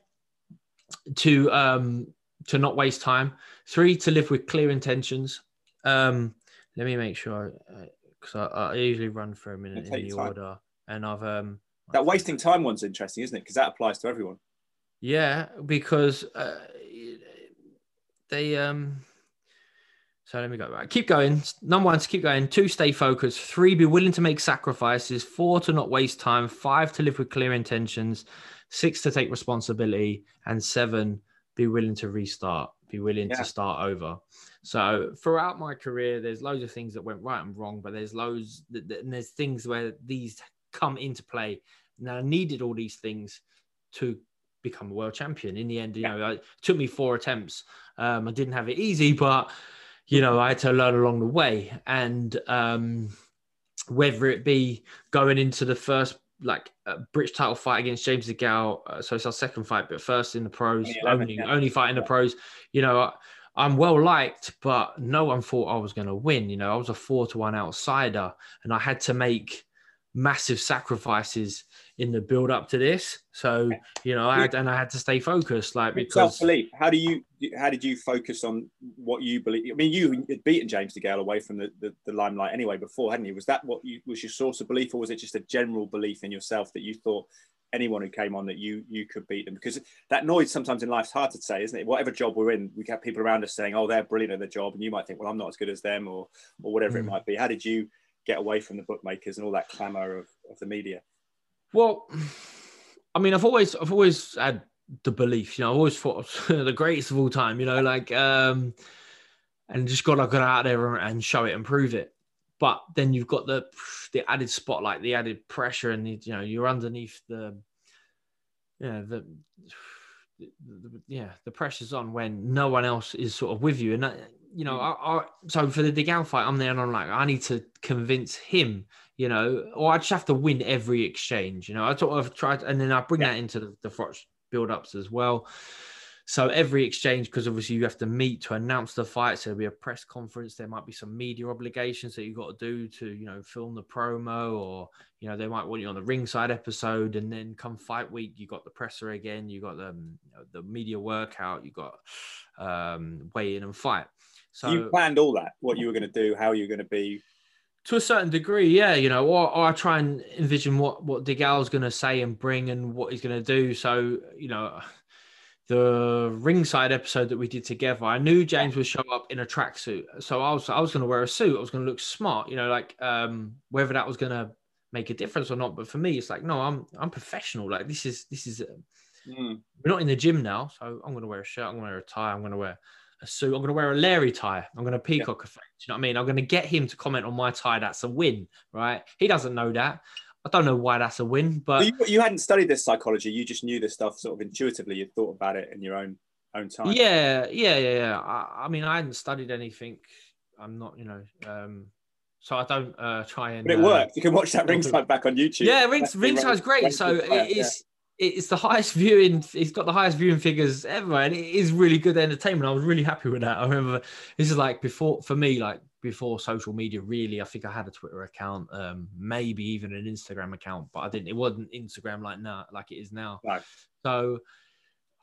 to um to not waste time. Three, to live with clear intentions. Um, let me make sure because I, I, usually run for a minute in the order, and I've um that wasting time one's interesting, isn't it? Because that applies to everyone. Yeah, because uh, they um. So let me go. Right, keep going. Number one, to keep going. Two, stay focused. Three, be willing to make sacrifices. Four, to not waste time. Five, to live with clear intentions. Six, to take responsibility. And seven, be willing to restart. Be willing yeah. to start over. So throughout my career, there's loads of things that went right and wrong, but there's loads that, and there's things where these come into play. And I needed all these things to become a world champion. In the end, you yeah. know, it took me four attempts. Um, I didn't have it easy, but you know, I had to learn along the way. And um, whether it be going into the first like a British title fight against James DeGale, uh, so it's our second fight, but first in the pros, only yeah. only fight in the pros. You know, I'm well liked, but no one thought I was going to win. You know, I was a four to one outsider, and I had to make massive sacrifices in the build up to this. So you know, I had, and I had to stay focused, like because self belief. How do you? How did you focus on what you believe? I mean, you had beaten James DeGale away from the, the, the limelight anyway before, hadn't you? Was that what you was your source of belief, or was it just a general belief in yourself that you thought anyone who came on that you you could beat them. Because that noise sometimes in life's hard to say isn't it? Whatever job we're in we get people around us saying oh they're brilliant at their job and you might think well i'm not as good as them or or whatever mm. it might be. How did you get away from the bookmakers and all that clamor of, of the media? Well i mean i've always i've always had the belief you know i always thought the greatest of all time you know like um and just got to get out there and show it and prove it but then you've got the the added spotlight, the added pressure, and you know you're underneath the yeah the, the, the yeah the pressure's on when no one else is sort of with you, and that, you know mm. I, I, so for the DeGale fight, I'm there and I'm like I need to convince him, you know, or I just have to win every exchange, you know. I sort of tried, and then I bring yeah. that into the, the build ups as well. So every exchange, because obviously you have to meet to announce the fight. So there'll be a press conference. There might be some media obligations that you've got to do to, you know, film the promo, or you know they might want you on the ringside episode, and then come fight week, you got the presser again, you got the um, you know, the media workout, you got um, weigh in and fight. So you planned all that, what you were going to do, how you were going to be. To a certain degree, yeah, you know, or, or I try and envision what what DeGale's going to say and bring, and what he's going to do. So you know the ringside episode that we did together, I knew James would show up in a tracksuit. So I was I was going to wear a suit. I was going to look smart, you know, like um, whether that was going to make a difference or not. But for me, it's like no, I'm I'm professional. Like this is this is mm. we're not in the gym now, so I'm going to wear a shirt. I'm going to wear a tie. I'm going to wear a suit. I'm going to wear a Larry tie. I'm going to peacock yeah. effect. You know what I mean? I'm going to get him to comment on my tie. That's a win, right? He doesn't know that. I don't know why that's a win, but you, you, hadn't studied this psychology. You just knew this stuff sort of intuitively. You thought about it in your own own time. Yeah, yeah, yeah, yeah. I, I mean, I hadn't studied anything. I'm not, you know, um, so I don't uh, try and. But it uh, worked. You can watch that ringside back on YouTube. Yeah, rings, ringside's great. So it's it's the highest viewing. It's got the highest viewing figures ever, and it is really good entertainment. I was really happy with that. I remember this is like before for me, like before social media really i think i had a twitter account um maybe even an instagram account but i didn't it wasn't instagram like now like it is now right. so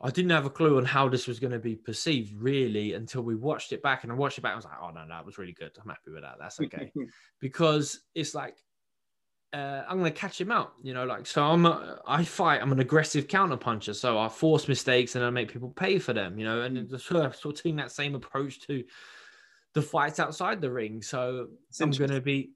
i didn't have a clue on how this was going to be perceived really until we watched it back and i watched it back i was like oh no no that was really good i'm happy with that that's okay because it's like uh, I'm going to catch him out, you know, like, so I'm, a, I fight, I'm an aggressive counter puncher. So I force mistakes and I make people pay for them, you know, and mm. sort of, sort of taking that same approach to the fights outside the ring. So I'm going to be,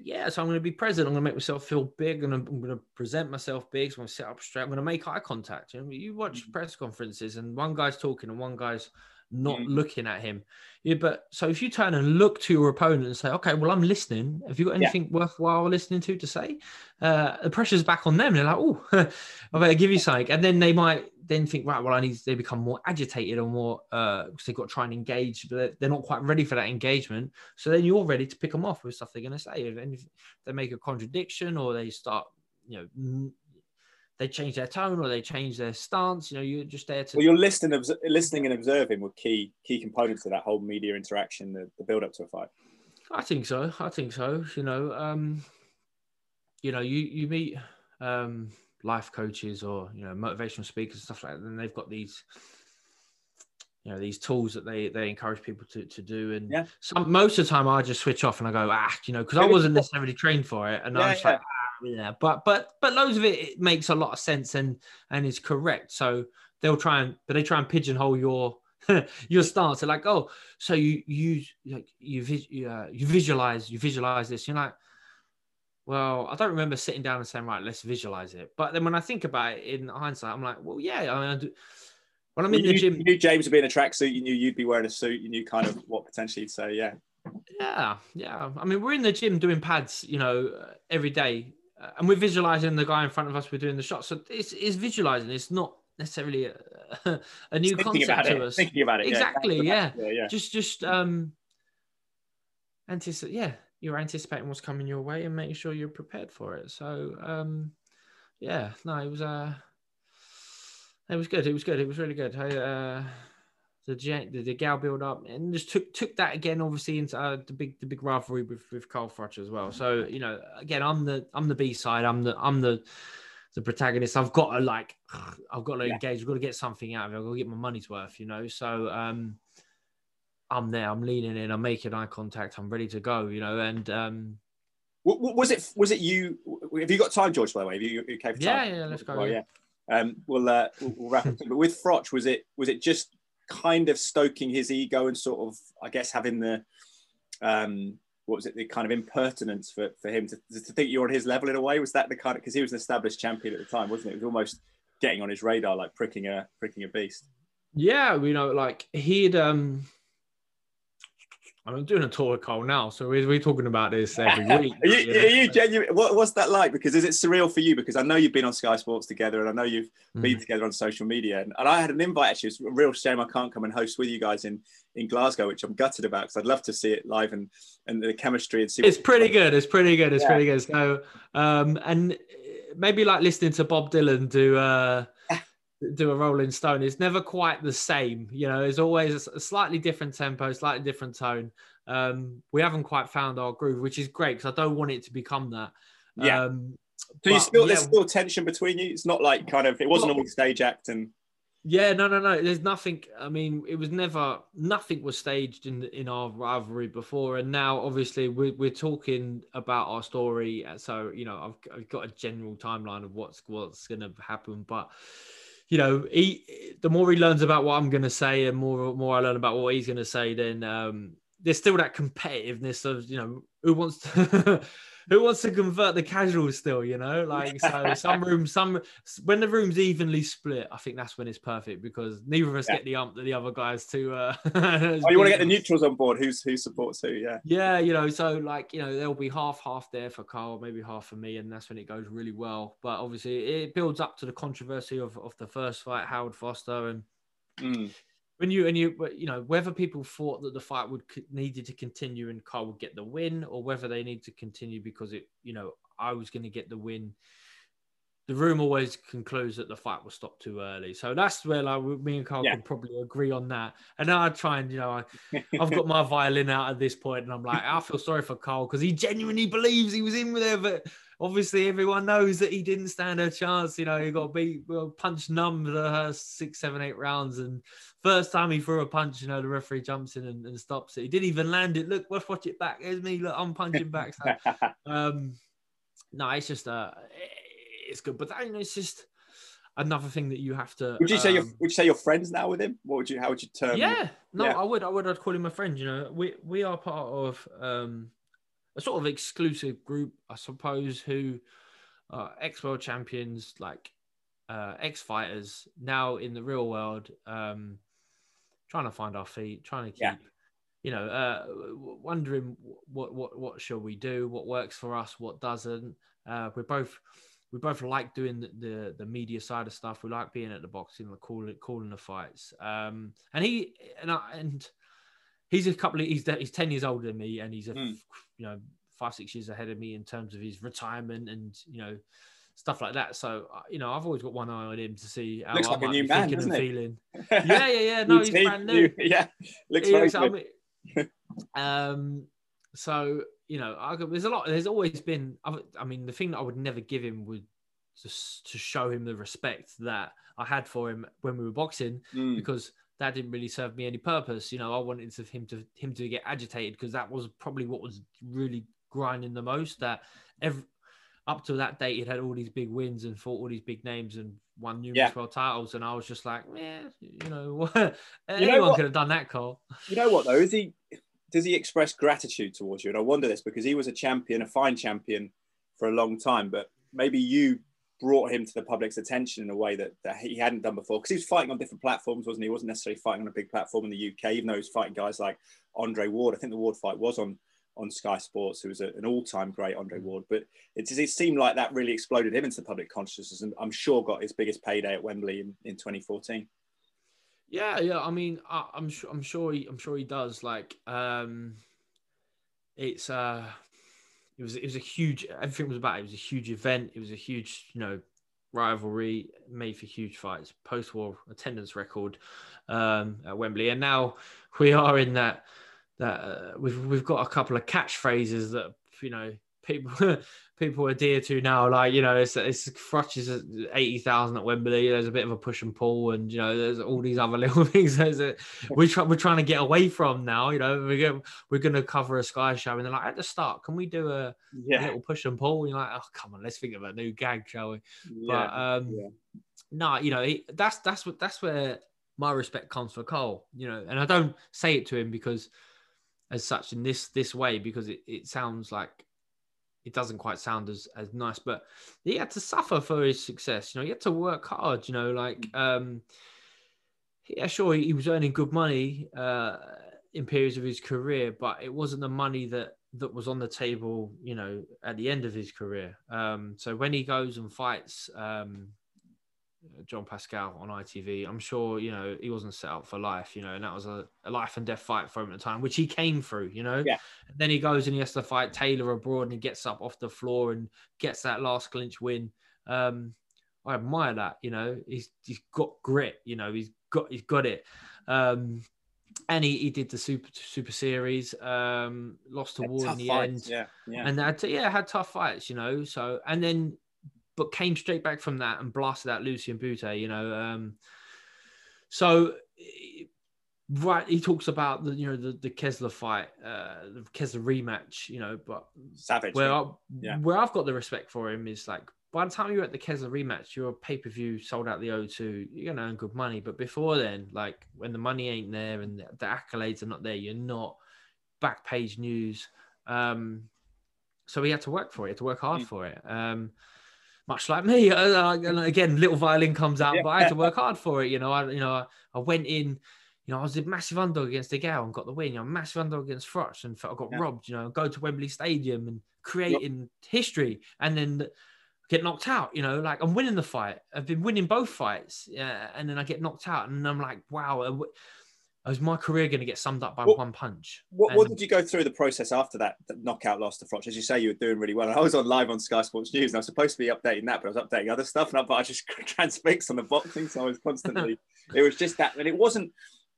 yeah, so I'm going to be present. I'm going to make myself feel big and I'm, going to present myself big. So I'm going to sit up straight. I'm going to make eye contact. You know, you watch mm-hmm. press conferences and one guy's talking and one guy's not Mm. looking at him. Yeah, but so if you turn and look to your opponent and say, "Okay, well, I'm listening. Have you got Yeah. anything worthwhile listening to to say?" Uh, the pressure's back on them. They're like, "Oh, I better give you something," and then they might then think, "Right, well, I need." They become more agitated or more because they've got to try and engage, but they're- they're not quite ready for that engagement. So then you're ready to pick them off with stuff they're going to say, and if they make a contradiction or they start, you know. They change their tone or they change their stance. You know, you're just there to Well, you're listening, obs- listening and observing were key key components of that whole media interaction, the, the build up to a fight. I think so. I think so. You know, um, you know, you you meet um, life coaches or you know motivational speakers and stuff like that, and they've got these, you know, these tools that they they encourage people to to do. And Yeah. some most of the time, I just switch off and I go, ah, you know, because I wasn't necessarily trained for it, and Yeah, I was like, ah, yeah, but but but loads of it, it makes a lot of sense and and is correct. So they'll try and but they try and pigeonhole your your stance. They're like, oh, so you you like you you, uh, you visualize you visualize this. You're like, well, I don't remember sitting down and saying, right, let's visualize it. But then when I think about it in hindsight, I'm like, well, yeah. I mean, I do, when I'm in you, the gym, you knew James would be in a tracksuit. You knew you'd be wearing a suit. You knew kind of what potentially you'd say. Yeah, yeah, yeah. I mean, we're in the gym doing pads, you know, uh, every day, uh, and we're visualizing the guy in front of us. We're doing the shot, so it's, it's visualizing. It's not necessarily a, a new concept to it. us. Thinking about it. Exactly, yeah. yeah, yeah. just just um anticipate yeah you're anticipating what's coming your way and making sure you're prepared for it so um yeah no it was uh it was good it was good it was really good I, uh the the, the DeGale build up and just took took that again obviously into uh, the big the big rivalry with with Carl Froch as well so you know again I'm the I'm the B side I'm the I'm the the protagonist I've got to like I've got to Yeah. engage I've got to get something out of it I've got to get my money's worth you know so um I'm there. I'm leaning in. I'm making eye contact. I'm ready to go. You know, and um, W- w- Was it was it you? Have you got time, George? By the way, have you, you okay for Yeah, time? yeah, yeah. let's go, Well, yeah. yeah. Um, we'll, uh, we'll we'll wrap up. But with Froch, was it was it just kind of stoking his ego and sort of, I guess, having the um, what was it, the kind of impertinence for, for him to, to think you're on his level in a way? Was that the kind of because he was an established champion at the time, wasn't it? It was almost getting on his radar, like pricking a pricking a beast. yeah, you know, like he'd um. I'm doing a tour with Cole now, so we're, we're talking about this every week. are, you, you know? are you genuine? What, what's that like? Because is it surreal for you? Because I know you've been on Sky Sports together, and I know you've been Mhm. together on social media. And, and I had an invite actually. It's a real shame I can't come and host with you guys in in Glasgow, which I'm gutted about because I'd love to see it live and and the chemistry and see. It's pretty good. It's pretty good. It's Yeah. pretty good. So, um, and uh, maybe like listening to Bob Dylan do uh, do a Rolling Stone. It's never quite the same. You know, there's always a slightly different tempo, slightly different tone. Um, we haven't quite found our groove, which is great because I don't want it to become that. Yeah. Um, So you still yeah, there's still tension between you. It's not like kind of it wasn't always stage act and Yeah, no, no, no. There's nothing. I mean, it was never nothing was staged in in our rivalry before, and now obviously we're we're talking about our story. uh, So you know, I've I've got a general timeline of what's what's going to happen, but you know, he the more he learns about what I'm going to say, and more more I learn about what he's going to say, then um, there's still that competitiveness of you know who wants to. Who wants to convert the casuals still, you know? Like so some rooms, some when the room's evenly split, I think that's when it's perfect because neither of us Yeah. get the ump that the other guys to uh oh, you want to get the neutrals on board. Who's who supports who? Yeah. yeah, you know, so like, you know, there'll be half half there for Carl, maybe half for me, and that's when it goes really well. But obviously it builds up to the controversy of, of the first fight, Howard Foster, and Mm. When you and you you know whether people thought that the fight would needed to continue and Carl would get the win, or whether they need to continue because it you know I was going to get the win. The room always concludes that the fight was stopped too early, so that's where like me and Carl Yeah. can probably agree on that. And I try and you know I, I've got my violin out at this point, and I'm like I feel sorry for Carl because he genuinely believes he was in there, but obviously everyone knows that he didn't stand a chance. You know he got beat, well, punched numb the six, seven, eight rounds, and First time he threw a punch, you know, the referee jumps in and, and stops it. He didn't even land it. Look, let's watch it back. Here's me. Look, I'm punching back. So, um, no, it's just uh, it's good, but that, you know, it's just another thing that you have to. would you say you're um, would you say you're friends now with him? What would you how would you term? yeah, no, yeah. I would, I would, I'd call him a friend. You know, we we are part of um, a sort of exclusive group, I suppose, who are ex world champions, like uh, ex fighters, now in the real world. Um, trying to find our feet, trying to keep, Yeah. you know, uh, wondering what what what shall we do, what works for us, what doesn't. Uh, we're both we both like doing the, the, the media side of stuff. We like being at the boxing, the calling calling the fights. Um, and he and I, and he's a couple of he's he's ten years older than me, and he's a Mm. you know five six years ahead of me in terms of his retirement and you know stuff like that. So uh, you know I've always got one eye on him to see how Looks I like a new be man, thinking and feeling. Yeah, yeah, yeah. No, he's brand new. Yeah, looks looks- mean- um, so you know, I, there's a lot. There's always been. I, I mean, the thing that I would never give him would just to show him the respect that I had for him when we were boxing, Mm. because that didn't really serve me any purpose. You know, I wanted to, him to him to get agitated because that was probably what was really grinding the most. That every up to that date, he'd had all these big wins and fought all these big names and won numerous Yeah. world titles, and I was just like, yeah, you know, anyone what? could have done that, Cole. You know what though? Is he does he express gratitude towards you? And I wonder this because he was a champion, a fine champion for a long time, but maybe you brought him to the public's attention in a way that, that he hadn't done before because he was fighting on different platforms, wasn't he? He wasn't necessarily fighting on a big platform in the UK, even though he was fighting guys like Andre Ward. I think the Ward fight was on on Sky Sports, who was a, an all-time great Andre Ward. But it, does it seem like that really exploded him into the public consciousness and I'm sure got his biggest payday at Wembley in, in 2014. Yeah, yeah. I mean, I, I'm sure. I'm sure. He, I'm sure he does. Like, um, it's uh, it was it was a huge. Everything was about. It. it was a huge event. It was a huge, you know, rivalry made for huge fights. Post-war attendance record um, at Wembley, and now we are in that that uh, we've we've got a couple of catchphrases that you know people people are adhere to now. Like you know, it's it's crutches at eighty thousand at Wembley. There's a bit of a push and pull, and you know, there's all these other little things that we're trying we're trying to get away from now. You know, we're going we're going to cover a Sky show, and they're like at the start, can we do a, Yeah. little push and pull? And you're like, oh come on, let's think of a new gag, shall we? yeah. But um, yeah. no, you know, that's that's what that's where my respect comes for Cole. You know, and I don't say it to him because as such in this this way because it, it sounds like it doesn't quite sound as as nice, but he had to suffer for his success. You know, he had to work hard. You know, like um, yeah, sure, he was earning good money uh, in periods of his career, but it wasn't the money that that was on the table. You know, at the end of his career. Um, so when he goes and fights. Um, John Pascal on ITV. I'm sure you know he wasn't set up for life, you know, and that was a, a life and death fight for him at the time, which he came through, you know. Yeah. And then he goes and he has to fight Taylor abroad, and he gets up off the floor and gets that last clinch win. Um, I admire that, you know. He's he's got grit, you know. He's got he's got it. Um, and he, he did the super super series, um, lost to Ward in the fights, end Yeah, yeah. and that yeah had tough fights you know so and then but came straight back from that and blasted out Lucian Bute you know um so right he talks about the you know the, the Kessler fight uh the Kessler rematch you know but Savage. where I, Yeah. where I've got the respect for him is like by the time you're at the Kessler rematch, you're a pay per view sold out the O2. You're gonna earn good money, but before then, like when the money ain't there and the, the accolades are not there, you're not back page news. Um, so he had to work for it, he had to work hard Mm. for it. Um, much like me, uh, and again, little violin comes out, Yeah. but I had to work hard for it. You know, I you know I, went in. You know, I was a massive underdog against DeGale and got the win. You know, massive underdog against Froch and felt I got Yeah. robbed. You know, go to Wembley Stadium and creating history, and then get knocked out. You know, like I'm winning the fight. I've been winning both fights, yeah, and then I get knocked out, and I'm like, wow, w- is my career going to get summed up by What- one punch? What, what did you go through the process after that, that knockout loss to Froch? As you say, you were doing really well. And I was on live on Sky Sports News, and I was supposed to be updating that, but I was updating other stuff, and I, but I just transfixed on the boxing, so I was constantly. it was just that, and it wasn't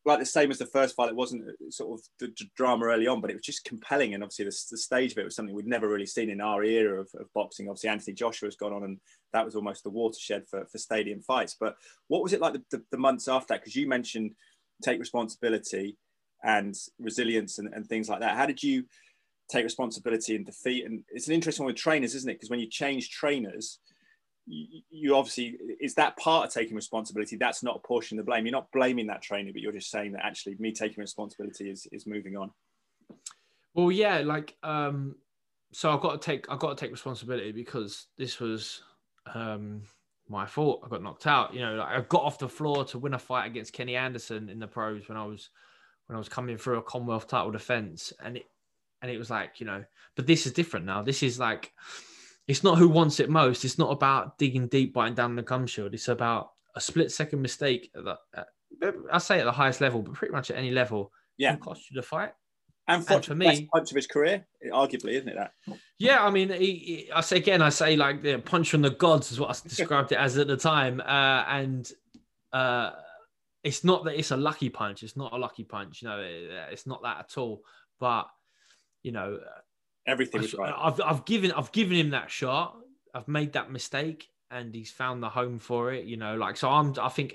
like the same as the first fight. It wasn't uh, sort of the drama early on, but it was just compelling, and obviously the, the stage of it was something we'd never really seen in our era of, of boxing. Obviously, Anthony Joshua's gone on, and that was almost the watershed for, for stadium fights. But what was it like the, the months after that? Because you mentioned take responsibility and resilience and, and things like that. How did you take responsibility and defeat? And it's an interesting one with trainers, isn't it? Because when you change trainers, you, you obviously is that part of taking responsibility. That's not a portion of the blame. You're not blaming that trainer, but you're just saying that actually me taking responsibility is is moving on. Well, yeah, like um, so I've got to take I've got to take responsibility because this was um my fault. I got knocked out. You know, like I got off the floor to win a fight against Kenny Anderson in the pros when I was when I was coming through a Commonwealth title defense, and it and it was like you know, but this is different now. This is like it's not who wants it most. It's not about digging deep, biting down the gum shield. It's about a split second mistake. At the, at, I say at the highest level, but pretty much at any level, Yeah. can cost you the fight. And, And for for best me- punch of his career, arguably, isn't it? That Yeah, I mean, he, he- I say again, I say like the punch from the gods is what I described it as at the time, uh, and uh, it's not that it's a lucky punch. It's not a lucky punch. You know, it- it's not that at all. But you know, everything was right. I've I've given I've given him that shot. I've made that mistake, and he's found the home for it. You know, like so. I'm. I think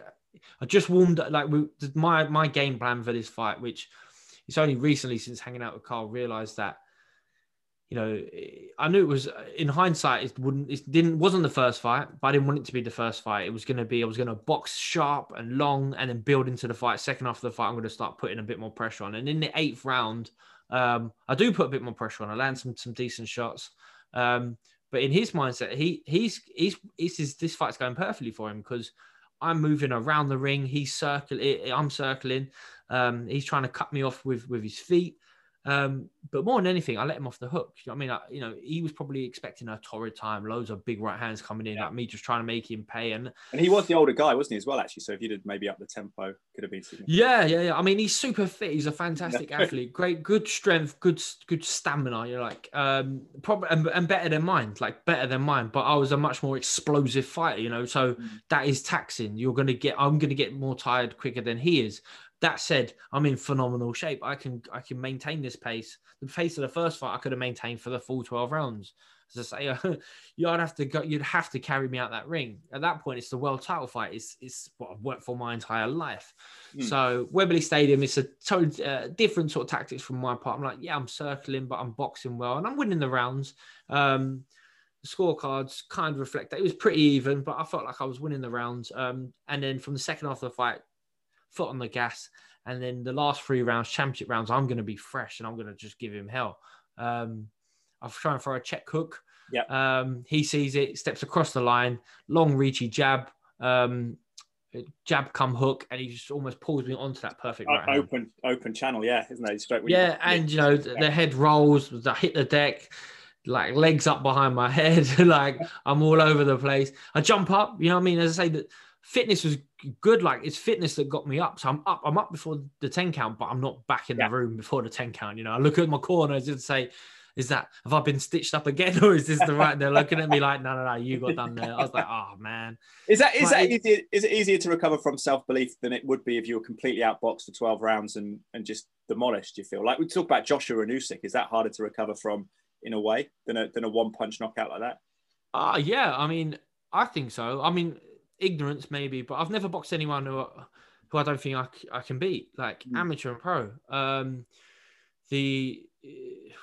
I just warmed like we, my my game plan for this fight, which it's only recently since hanging out with Carl realized that. You know, I knew it was in hindsight. It wouldn't. It didn't. Wasn't the first fight, but I didn't want it to be the first fight. It was going to be. I was going to box sharp and long, and then build into the fight. Second half of the fight, I'm going to start putting a bit more pressure on. And in the eighth round, um, I do put a bit more pressure on. I land some some decent shots. Um, but in his mindset, he he's he's, he's, he's this fight's going perfectly for him because I'm moving around the ring. He's circling. I'm circling. Um, he's trying to cut me off with with his feet. Um, but more than anything, I let him off the hook. You know I mean, I, you know, he was probably expecting a torrid time, loads of big right hands coming in, Yeah. like me just trying to make him pay. And And he was the older guy, wasn't he, as well, actually? So if you'd have maybe up the tempo, could have been. Yeah, yeah, yeah. I mean, he's super fit. He's a fantastic athlete. Great, good strength, good, good stamina. You're like, um, probably and, and better than mine, like better than mine. But I was a much more explosive fighter, you know. So Mm. that is taxing. You're gonna get. I'm gonna get more tired quicker than he is. That said, I'm in phenomenal shape. I can, I can maintain this pace. The pace of the first fight, I could have maintained for the full 12 rounds. As I say, you'd have to go. You'd have to carry me out that ring. At that point, it's the world title fight. It's, it's what I've worked for my entire life. Hmm. So Wembley Stadium, it's a totally uh, different sort of tactics from my part. I'm like, yeah, I'm circling, but I'm boxing well, and I'm winning the rounds. Um, the scorecards kind of reflect that it was pretty even, but I felt like I was winning the rounds. Um, and then from the second half of the fight, foot on the gas, and then the last three rounds, championship rounds, I'm going to be fresh and I'm going to just give him hell. Um, I'll try and throw a check hook. Yep. Um, he sees it, steps across the line, long reachy jab, um, jab come hook, and he just almost pulls me onto that perfect right hand. open, open channel, yeah, isn't it? Straight Yeah, and you know the, the head rolls, I hit the deck, like legs up behind my head, like I'm all over the place. I jump up, you know what I mean? As I say, that fitness was good. Like it's fitness that got me up. So I'm up, I'm up before the 10 count, but I'm not back in Yeah. the room before the 10 count. You know, I look at my corners and say, is that have I been stitched up again, or is this the right? They're looking at me like, no, no, no, you got done there. I was like, oh man, Is that is Like, that easier, is it easier to recover from self belief than it would be if you were completely outboxed for twelve rounds and and just demolished? You feel like we talk about Joshua and Usyk. Is that harder to recover from in a way than a than a one punch knockout like that? Ah, yeah. I mean, I think so. I mean, ignorance maybe, but I've never boxed anyone who, who I don't think I, I can beat, like Mm. amateur and pro. Um, the uh,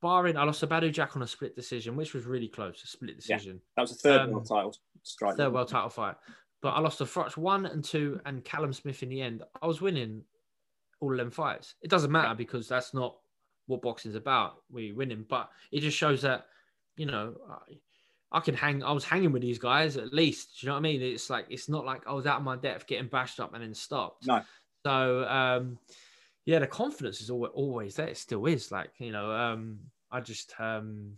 barring, I lost to Badou Jack on a split decision, which was really close, a split Yeah. decision, That was a third Um, world title strike. third world title fight. But I lost to Froch one and two, and Callum Smith in the end. I was winning all of them fights. It doesn't matter because that's not what boxing's about. We winning, but it just shows that you know I, can hang. I was hanging with these guys at least. Do you know what I mean? It's like it's not like I was out of my depth, getting bashed up and then stopped. No. So um, yeah, the confidence is always always there. It still is. Like you know, um, I just um,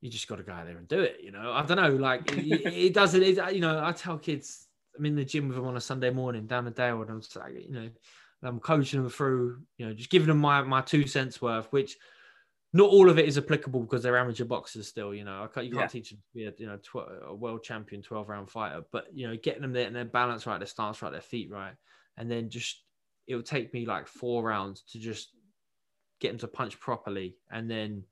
you just got to go out there and do it. You know, I don't know. Like it, it doesn't. It, you know, I tell kids I'm in the gym with them on a Sunday morning down the Dale, and I'm just like, you know, I'm coaching them through. You know, just giving them my my two cents worth, which not all of it is applicable because they're amateur boxers still. You know, I can't, you can't Yeah. teach them to be a you know tw- a world champion, twelve round fighter, but you know, getting them there and their balance right, their stance right, their feet right, and then just it will take me like four rounds to just get them to punch properly, and then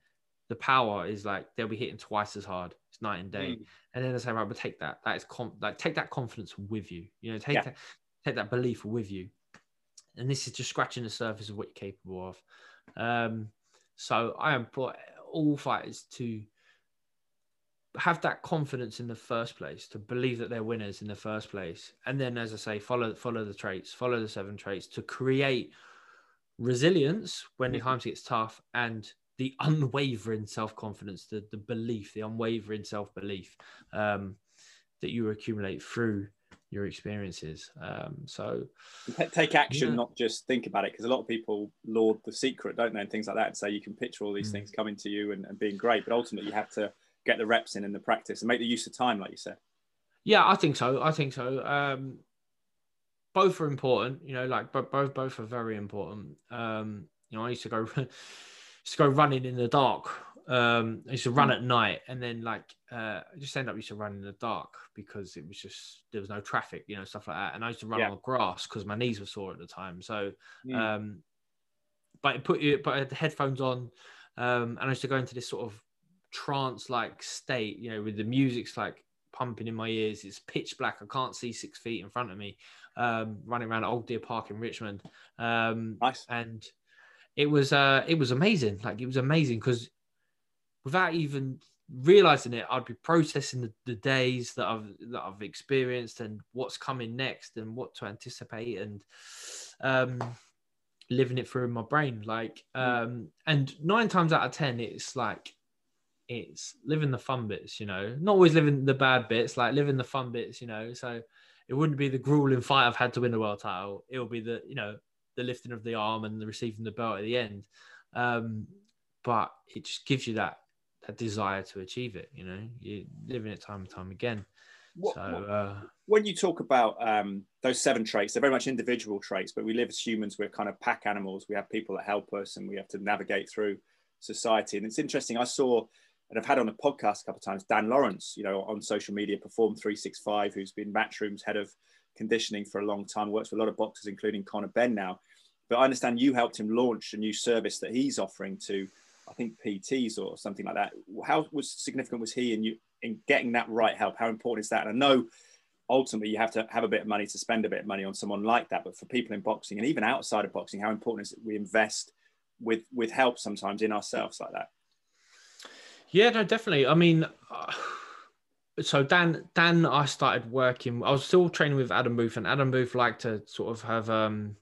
the power is like they'll be hitting twice as hard. It's night and day. Mm. And then I say, right, but take that. That is com- like take that confidence with you. You know, take Yeah. that take that belief with you. And this is just scratching the surface of what you're capable of. Um, so I implore all fighters to have that confidence in the first place, to believe that they're winners in the first place, and then, as I say, follow follow the traits, follow the seven traits to create resilience when the Mhm. times gets tough and the unwavering self confidence, the the belief, the unwavering self belief um, that you accumulate through your experiences. Um, so take action, Yeah. not just think about it, because a lot of people laud the secret, don't they, and things like that, and say you can picture all these Mm. things coming to you and, and being great, but ultimately you have to get the reps in and the practice and make the use of time, like you said. Yeah, I think so. I think so. Um, both are important. You know, like bo- both both are very important. Um, you know, I used to go used to go running in the dark. Um, I used to run at night, and then like uh, I just end up used to run in the dark because it was just there was no traffic, you know, stuff like that. And I used to run Yeah. on grass because my knees were sore at the time. So, Mm. um, but it put you, but I had the headphones on, um, and I used to go into this sort of trance-like state, you know, with the music's like pumping in my ears. It's pitch black. I can't see six feet in front of me. Um, running around Old Deer Park in Richmond, um, Nice. and it was uh, it was amazing. Like it was amazing because without even realizing it, I'd be processing the, the days that I've that I've experienced and what's coming next and what to anticipate and um, living it through in my brain. Like um, and nine times out of ten, it's like it's living the fun bits, you know, not always living the bad bits, like living the fun bits, you know. So it wouldn't be the grueling fight I've had to win the world title. It'll be the, you know, the lifting of the arm and the receiving the belt at the end. Um, but it just gives you that that desire to achieve it, you know. You're living it time and time again. What- so uh when you talk about um, those seven traits, they're very much individual traits, but we live as humans, we're kind of pack animals. We have people that help us and we have to navigate through society. And it's interesting, I saw, and I've had on a podcast a couple of times, Dan Lawrence, you know, on social media, Perform 365, who's been Matchroom's head of conditioning for a long time, works with a lot of boxers, including Conor Benn now. But I understand you helped him launch a new service that he's offering to, I think, PTs or something like that. How was significant was he in you in getting that right help? How important is that? And I know ultimately you have to have a bit of money to spend a bit of money on someone like that. But for people in boxing and even outside of boxing, how important is it we invest with with help sometimes in ourselves like that? Yeah, no, definitely. I mean, uh, so Dan, Dan, I started working. I was still training with Adam Booth, and Adam Booth liked to sort of have um,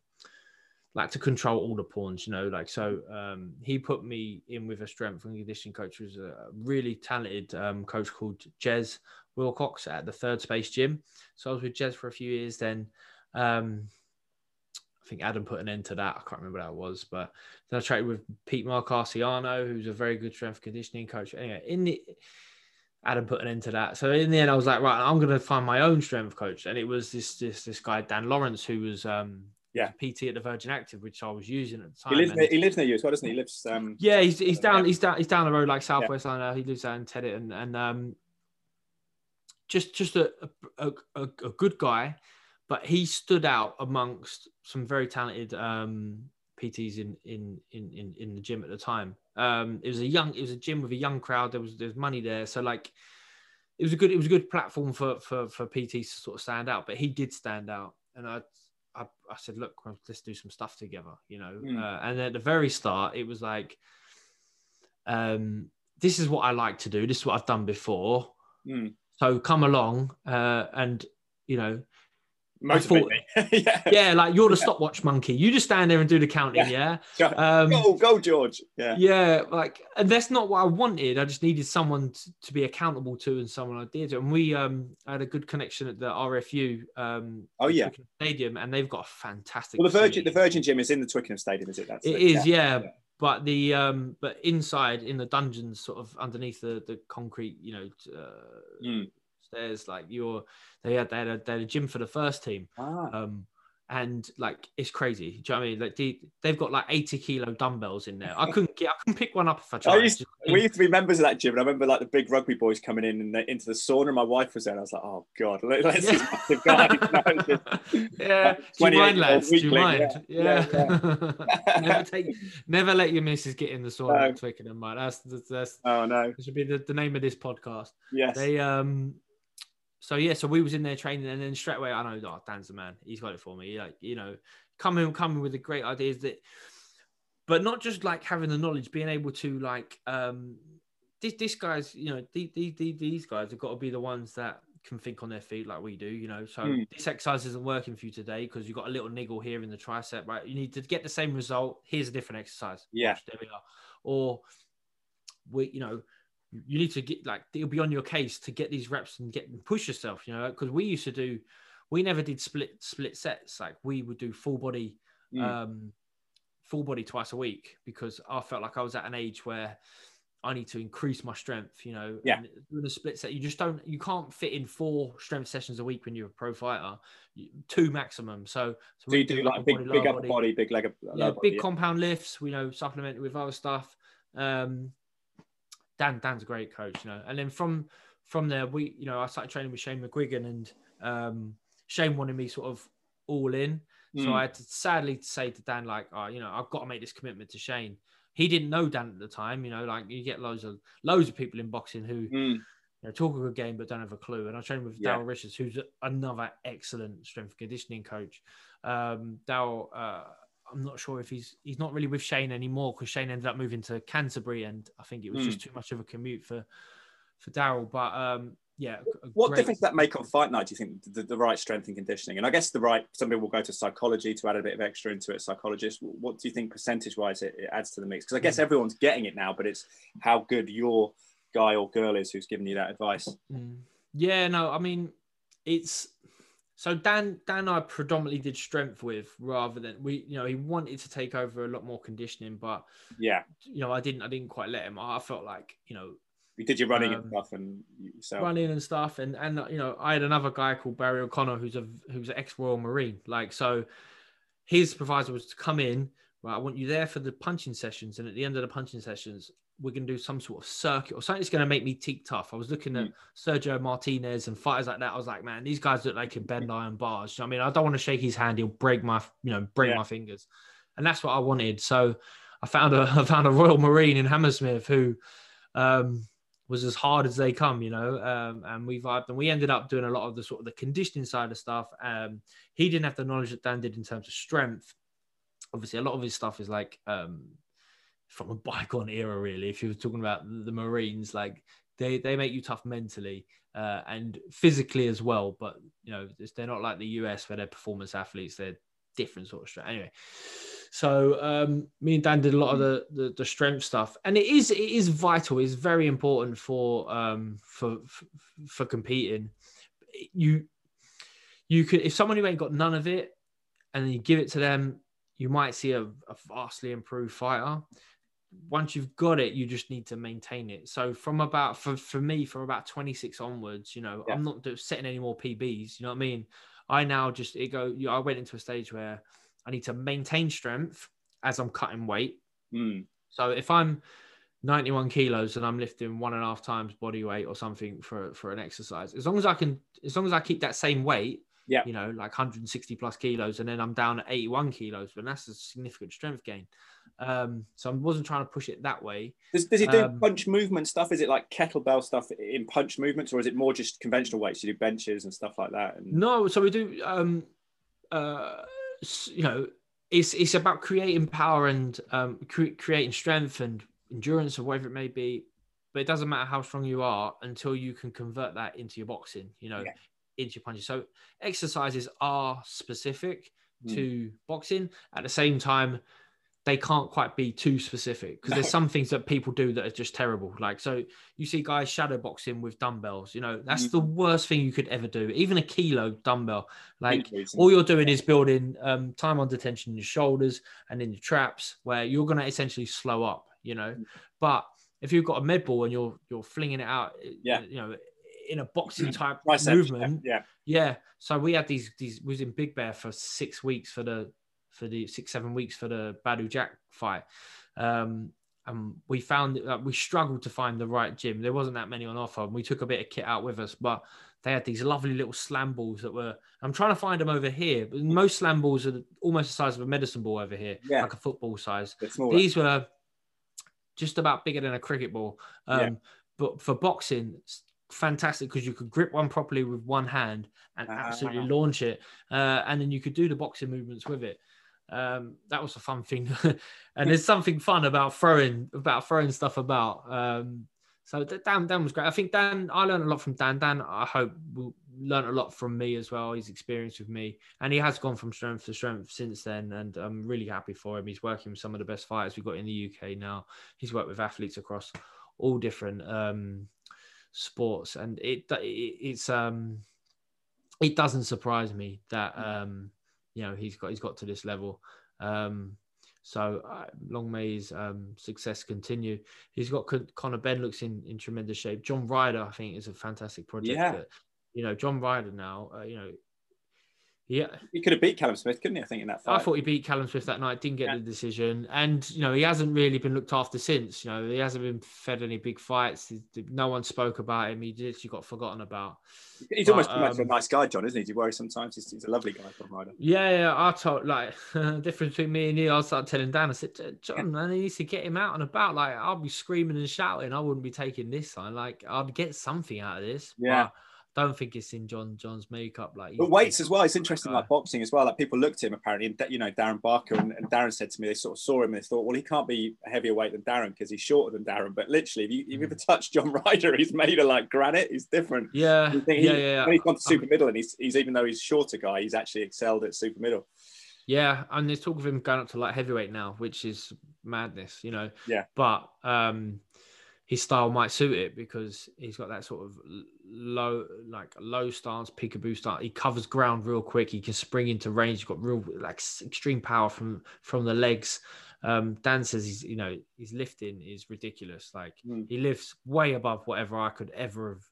like to control all the pawns, you know. Like so, um, he put me in with a strength and conditioning coach, who was a really talented um, coach called Jez Wilcox at the Third Space Gym. So I was with Jez for a few years. Then um, I think Adam put an end to that. I can't remember what that was, but then I trained with Pete Marcarciano, who's a very good strength conditioning coach. Anyway, in the Adam put an end to that. So in the end, I was like, right, I'm going to find my own strength coach, and it was this this this guy Dan Lawrence, who was um Yeah. PT at the Virgin Active, which I was using at the time. He lives near, he lives near you as well, doesn't he? He lives um yeah, he's he's down Yeah. he's down he's down the road like Southwest London. He lives out in Teddington and um just just a a, a a good guy, but he stood out amongst some very talented um PTs in in in in, in the gym at the time. Um it was a young it was a gym with a young crowd. There was there's money there. So like it was a good it was a good platform for for for PTs to sort of stand out, but he did stand out. And I I, I said, look, let's do some stuff together, you know. Mm. Uh, and at the very start, it was like, um, this is what I like to do. This is what I've done before. Mm. So come along, uh, and you know, motivate me. yeah. yeah, like you're the Yeah. stopwatch monkey. You just stand there and do the counting, yeah. Go, Um, go, go, George. Yeah. yeah, like, and that's not what I wanted. I just needed someone to, to be accountable to and someone I did. And we um had a good connection at the RFU. Um, Oh, yeah. Twickenham Stadium, and they've got a fantastic. Well, the Virgin, the Virgin Gym is in the Twickenham Stadium, is it? That's It is, yeah. yeah. But the um, but inside in the dungeons, sort of underneath the the concrete, you know, uh, Mm. Stairs, like you're, they had they had, a, they had a gym for the first team, Ah. um, and like it's crazy. Do you know what I mean? Like the, they've got like eighty kilo dumbbells in there. I couldn't get, I couldn't pick one up if I I tried. used, we used to be members of that gym, and I remember like the big rugby boys coming in and into the sauna. And my wife was there, and I was like, "Oh God, let, let's Yeah. massive guys." you know, yeah, do you mind, lads? Do you mind? yeah, Yeah. never take, never let your missus get in the sauna No. at Twickenham, mate. That's that's, that's oh no, that should be the, the name of this podcast. yes, They um so yeah, so we was in there training and then straight away I know oh, Dan's the man. He's got it for me. Like, you know, coming coming with the great ideas that but not just like having the knowledge, being able to like um this this guys, you know, these these, these guys have got to be the ones that can think on their feet like we do, you know. So Mm. this exercise isn't working for you today because you've got a little niggle here in the tricep, right? You need to get the same result. Here's a different exercise. Yeah. There we are. Or we, you know, you need to get like it'll be on your case to get these reps and get push yourself, you know, because we used to do, we never did split split sets. Like we would do full body, Mm. um, full body twice a week because I felt like I was at an age where I need to increase my strength, you know. Yeah. And doing a split set, you just don't, you can't fit in four strength sessions a week when you're a pro fighter, two maximum. So, So you we do upper like big, body, big upper body, big leg, yeah, body, big yeah. compound lifts, you know, supplemented with other stuff. Um, Dan, Dan's a great coach, you know. And then from from there, we, you know, I started training with Shane McGuigan, and um, Shane wanted me sort of all in. So Mm. I had to sadly say to Dan, like, oh, you know, I've got to make this commitment to Shane. He didn't know Dan at the time, you know, like you get loads of loads of people in boxing who Mm. you know, talk a good game but don't have a clue. And I trained with Yeah. Daryl Richards, who's another excellent strength conditioning coach. Um, Daryl, uh, I'm not sure if he's he's not really with Shane anymore because Shane ended up moving to Canterbury, and I think it was Hmm. just too much of a commute for for Daryl. But um, yeah, What great- difference does that make on fight night? Do you think the, the right strength and conditioning? And I guess the right. Some people will go to psychology to add a bit of extra into it. Psychologist. What do you think percentage wise it, it adds to the mix? Because I Hmm. guess everyone's getting it now, but it's how good your guy or girl is who's giving you that advice. Mm. Yeah, no, I mean, it's so Dan Dan I predominantly did strength with rather than we, you know, he wanted to take over a lot more conditioning, but Yeah, you know, I didn't I didn't quite let him. I felt like, you know, you did your running and Um, stuff and yourself. running and stuff and and you know i had another guy called barry o'connor who's a who's an ex-royal marine like so his proviso was to come in right i want you there for the punching sessions and at the end of the punching sessions we're going to do some sort of circuit or something that's going to make me teak tough i was looking at sergio martinez and fighters like that i was like man these guys look like can bend iron bars You know i mean i don't want to shake his hand he'll break my you know break Yeah. my fingers and that's what i wanted so i found a i found a royal marine in hammersmith who um was as hard as they come, you know. Um, and we vibed, and we ended up doing a lot of the sort of the conditioning side of stuff. Um, he didn't have the knowledge that Dan did in terms of strength. Obviously, a lot of his stuff is like um, from a bygone era, really. If you were talking about the Marines, like they they make you tough mentally uh, and physically as well. But you know, they're not like the US where they're performance athletes. They're different sort of strength. Anyway, so um, me and Dan did a lot of the, the the strength stuff, and it is it is vital. It's very important for um for for, competing. You you could if someone who ain't got none of it, and you give it to them, you might see a, a vastly improved fighter. Once you've got it, you just need to maintain it. So from about for for me from about 26 onwards, you know, Yeah. I'm not setting any more PBs. You know what I mean? I now just it go. You know, I went into a stage where I need to maintain strength as I'm cutting weight. Mm. So if I'm 91 kilos and I'm lifting one and a half times body weight or something for for an exercise, as long as I can, as long as I keep that same weight, Yeah. you know, like 160 plus kilos, and then I'm down at 81 kilos, but that's a significant strength gain. Um, so I wasn't trying to push it that way. Does, does he do Um, punch movement stuff? Is it like kettlebell stuff in punch movements, or is it more just conventional weights? You do benches and stuff like that. And No, so we do. Um, uh, you know, it's it's about creating power and um, cre- creating strength and endurance or whatever it may be. But it doesn't matter how strong you are until you can convert that into your boxing. You know, Yeah. into your punches. So exercises are specific Mm. to boxing. At the same time, they can't quite be too specific because there's some things that people do that are just terrible. Like so, you see guys shadow boxing with dumbbells. You know, that's Mm. the worst thing you could ever do. Even a kilo dumbbell, like all you're doing is building um, time under tension in your shoulders and in your traps, where you're going to essentially slow up. You know, Mm. but if you've got a med ball and you're you're flinging it out, Yeah. you know, in a boxing type movement, Yeah, yeah. So we had these these we was in Big Bear for six weeks for the for the six seven weeks for the Badou Jack fight. Um, and we found that we struggled to find the right gym. There wasn't that many on offer. And we took a bit of kit out with us, but they had these lovely little slam balls that were. I'm trying to find them over here, but most slam balls are almost the size of a medicine ball over here, Yeah. like a football size. These were just about bigger than a cricket ball. Um, Yeah. But for boxing, it's fantastic because you could grip one properly with one hand and absolutely Ah. launch it, uh, and then you could do the boxing movements with it. Um, that was a fun thing, and there's something fun about throwing about throwing stuff about. Um, so Dan, Dan was great. I think Dan, I learned a lot from Dan. Dan, I hope will learn a lot from me as well. His experience with me, and he has gone from strength to strength since then. And I'm really happy for him. He's working with some of the best fighters we've got in the UK now. He's worked with athletes across all different um, sports, and it, it it's um it doesn't surprise me that Mm. um you know he's got he's got to this level. Um, so uh, long may his um, success continue. He's got Con- Conor Benn looks in, in tremendous shape. John Ryder, I think, is a fantastic project. Yeah. That, you know, John Ryder now, uh, you know, yeah, He could have beat Callum Smith, couldn't he? I think in that fight. I thought he beat Callum Smith that night, didn't get Yeah. the decision, and you know he hasn't really been looked after since. You know he hasn't been fed any big fights. No one spoke about him. He literally got forgotten about. He's but, almost much a um, nice guy, John, isn't he? Do you worry sometimes? He's, he's a lovely guy, Tom Ryder. Yeah, yeah, I told like the difference between me and you. I started telling Dan. I said, John, man, he needs to get him out and about. Like I'll be screaming and shouting. I wouldn't be taking this sign. Like I'd get something out of this. Yeah. but I don't think it's in John John's makeup. Like But weights as well. It's interesting, like boxing as well. Like people looked at him apparently, and you know Darren Barker and, and Darren said to me they sort of saw him and they thought, well, he can't be heavier weight than Darren because he's shorter than Darren. But literally, if you, if you ever touch John Ryder, he's made of like granite. He's different. Yeah, he- yeah, yeah. When he's gone to super middle, and he's, he's even though he's a shorter guy, he's actually excelled at super middle. Yeah, and there's talk of him going up to like heavyweight now, which is madness, you know. Yeah. But um his style might suit it because he's got that sort of low, like low stance, peekaboo stance. He covers ground real quick. He can spring into range. He's got real like extreme power from from the legs. Um, Dan says he's you know his lifting is ridiculous. Like Mm. he lifts way above whatever I could ever have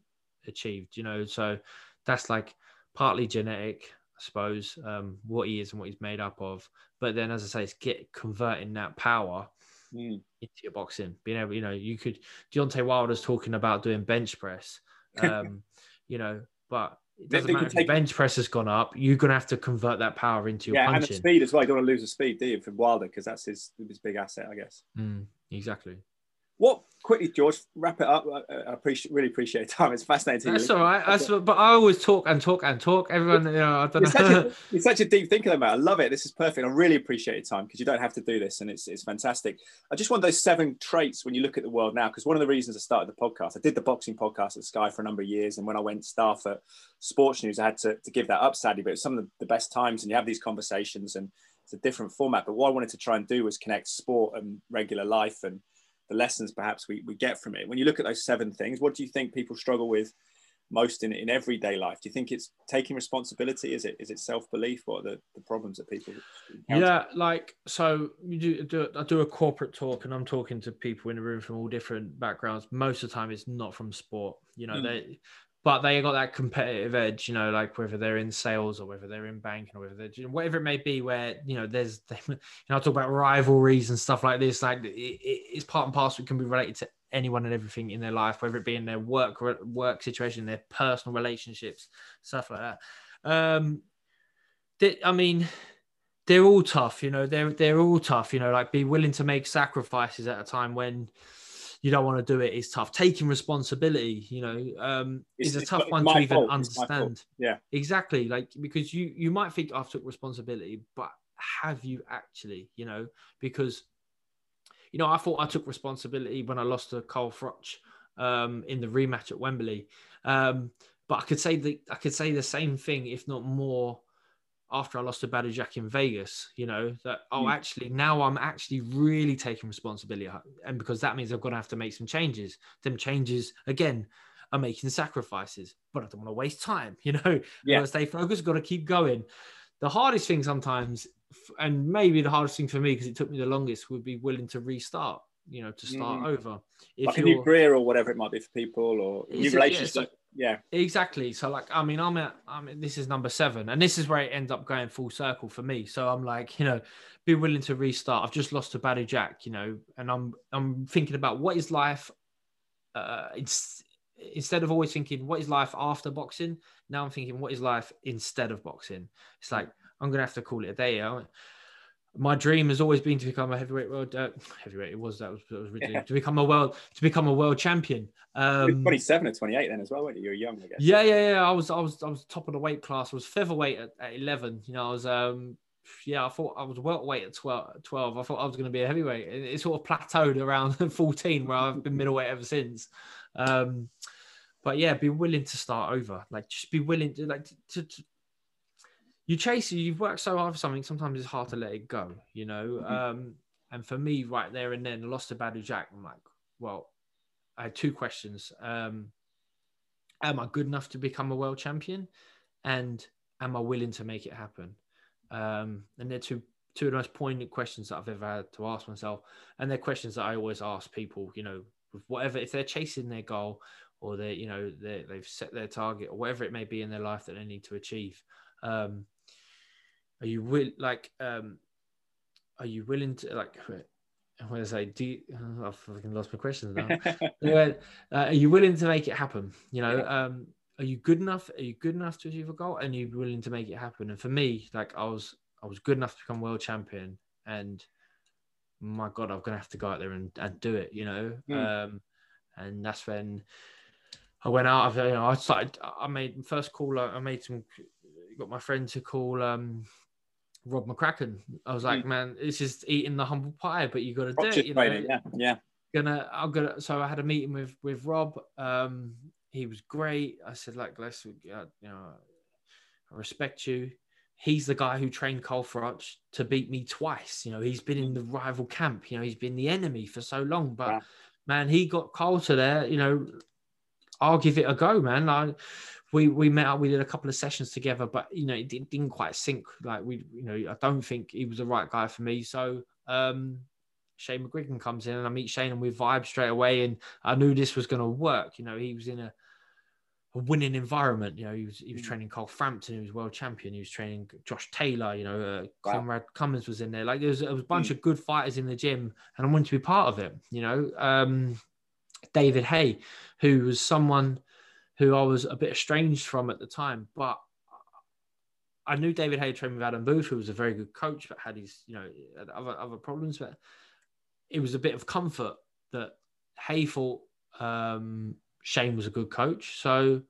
achieved. You know, so that's like partly genetic, I suppose, um, what he is and what he's made up of. But then, as I say, it's get converting that power Mm. into your boxing. Being able, you know, you could Deontay Wilder's talking about doing bench press, um, you know, but it doesn't matter if take- bench press has gone up. You're gonna have to convert that power into your Yeah, and the speed as well. You don't want to lose the speed, do you, from Wilder because that's his his big asset, I guess. Mm, exactly. What quickly, George? Wrap it up. I, appreciate really appreciate your time. It's fascinating. That's all right. That's but I always talk and talk and talk. Everyone, you know, I don't You're such, a, you're such a deep thinker, though, mate. I love it. This is perfect. I really appreciate your time because you don't have to do this, and it's it's fantastic. I just want those seven traits when you look at the world now. Because one of the reasons I started the podcast, I did the boxing podcast at Sky for a number of years, and when I went staff at Sports News, I had to, to give that up sadly. But it's some of the, the best times, and you have these conversations, and it's a different format. But what I wanted to try and do was connect sport and regular life and the lessons perhaps we, we get from it. When you look at those seven things, what do you think people struggle with most in, in everyday life? Do you think it's taking responsibility? Is it is it self belief? What are the, the problems that people encounter? Yeah, like so you do, do I do a corporate talk and I'm talking to people in the room from all different backgrounds. Most of the time it's not from sport, you know, Mm. they but they got that competitive edge, you know, like whether they're in sales or whether they're in banking or whether they're whatever it may be, where you know there's you know I talk about rivalries and stuff like this. Like it, it, it's part and parcel. It can be related to anyone and everything in their life, whether it be in their work work situation, their personal relationships, stuff like that. Um, they, I mean, they're all tough, you know. They're they're all tough, you know. Like be willing to make sacrifices at a time when you don't want to do it is tough. Taking responsibility, you know, um, It's- is a tough one to even it's fault. understand. Yeah. exactly. Like because you you might think I've took responsibility, but have you actually? You know, because you know I thought I took responsibility when I lost to Carl Froch um, in the rematch at Wembley. Um, but I could say the I could say the same thing, if not more, after I lost to Jack in Vegas. You know that oh, Mm. actually now I'm actually really taking responsibility, and because that means I'm going to have to make some changes. Them changes again are making sacrifices, but I don't want to waste time. You know, Yeah. got to stay focused. Got to keep going. The hardest thing sometimes, and maybe the hardest thing for me because it took me the longest, would be willing to restart. You know, to start Mhm. over. If Like a new career or whatever it might be for people or new Is it- yeah, so- yeah. Exactly. So like, I mean, I'm at, I mean, this is number seven, and this is where it ends up going full circle for me. So I'm like, you know, be willing to restart. I've just lost to Badou Jack, you know, and I'm, I'm thinking about what is life. Uh, it's instead of always thinking what is life after boxing. Now I'm thinking what is life instead of boxing. It's like I'm gonna have to call it a day. I- My dream has always been to become a heavyweight world uh, heavyweight. It was that was, that was. Yeah. to become a world to become a world champion. You were Um, 27 or 28 then as well, weren't you? You were young, I guess. yeah, yeah, yeah. I was, I was, I was top of the weight class. I was featherweight at, at eleven. You know, I was, um, yeah, I thought I was welterweight at 12, 12. I thought I was going to be a heavyweight. It, it sort of plateaued around fourteen, where I've been middleweight ever since. Um, but yeah, be willing to start over. Like, just be willing to like to. to you chase it. You've worked so hard for something. Sometimes it's hard to let it go. You know. Mhm. Um, and for me, right there and then, lost to Badou Jack. I'm like, well, I had two questions. Um, am I good enough to become a world champion? And am I willing to make it happen? Um, and they're two two of the most poignant questions that I've ever had to ask myself. And they're questions that I always ask people, you know, with whatever, if they're chasing their goal or they, you know, they they've set their target or whatever it may be in their life that they need to achieve. Um, are you will like, um, are you willing to like, what I say, do you, I've fucking lost my questions now. uh, are you willing to make it happen? You know, yeah. um, are you good enough? Are you good enough to achieve a goal? And you're you willing to make it happen? And for me, like I was, I was good enough to become world champion, and my God, I'm gonna have to go out there and, and do it. You know, mm. um, and that's when I went out. Of, you know, I started. I made first call. I made some. Got my friend to call um, Rob McCracken. I was like, mm. man, it's just eating the humble pie, but you got to do it. You know? Yeah, yeah. Gonna, I'm gonna. So I had a meeting with with Rob. Um, he was great. I said, like, let's, uh, you know, I respect you. He's the guy who trained Carl Froch to beat me twice. You know, he's been in the rival camp. You know, he's been the enemy for so long. But yeah. man, he got Carl to there. You know, I'll give it a go, man. I, we we met up, we did a couple of sessions together, but you know, it didn't, didn't quite sync. Like we, you know, I don't think he was the right guy for me. So um Shane McGuigan comes in and I meet Shane and we vibe straight away. And I knew this was going to work. You know, he was in a, a, winning environment. You know, he was he was mm. training Carl Frampton, he was world champion. He was training Josh Taylor. You know, uh, wow. Conrad Cummings was in there. Like there was, there was a bunch mm. of good fighters in the gym, and I wanted to be part of it. You know, um, David Haye, who was someone who I was a bit estranged from at the time, but I knew David Haye trained with Adam Booth, who was a very good coach, but had his, you know, other other problems. But it was a bit of comfort that Haye thought um, Shane was a good coach. So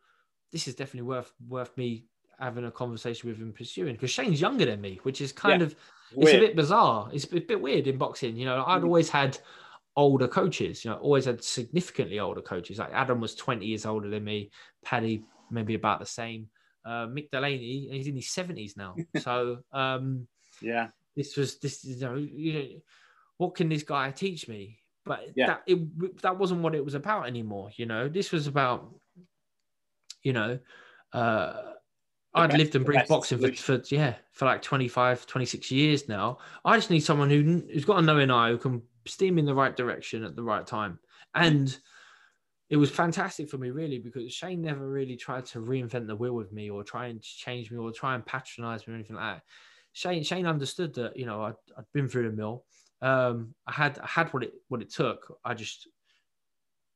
this is definitely worth worth me having a conversation with him pursuing because Shane's younger than me, which is kind yeah. of it's weird. a bit bizarre. It's a bit weird in boxing. You know, I'd mm. always had older coaches. You know, always had significantly older coaches. Like Adam was 20 years older than me. Paddy maybe about the same. Uh, Mick Delaney, he's in his 70s now. So um, yeah, this was this. You know, you know, what can this guy teach me? But yeah. that it that wasn't what it was about anymore. You know, this was about you know. Uh, I'd best, lived and breathed boxing for, for, yeah for like 25 26 years now I just need someone who, who's got a knowing eye who can steam in the right direction at the right time. And it was fantastic for me, really, because Shane never really tried to reinvent the wheel with me or try and change me or try and patronize me or anything like that. Shane Shane understood that, you know, I'd, I'd been through the mill. Um, I had I had what it what it took. I just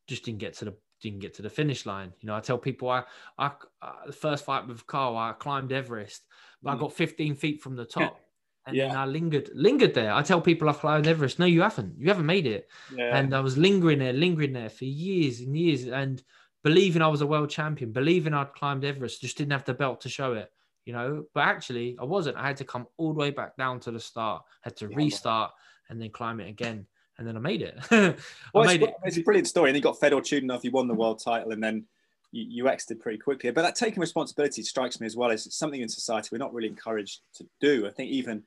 just didn't get to the didn't get to the finish line. You know, I tell people I I uh, the first fight with Carl, I climbed Everest, but mm. I got 15 feet from the top and yeah. then I lingered lingered there. I tell people I've climbed Everest. No, you haven't. You haven't made it. Yeah. And I was lingering there, lingering there for years and years, and believing I was a world champion, believing I'd climbed Everest, just didn't have the belt to show it. You know, but actually I wasn't. I had to come all the way back down to the start, had to yeah, restart and then climb it again. And then I made it. I well, made it's, it. It's a brilliant story. And you got fed or Fedor Chudinov, you won the world title, and then you, exited pretty quickly. But that taking responsibility strikes me as well as something in society we're not really encouraged to do. I think even,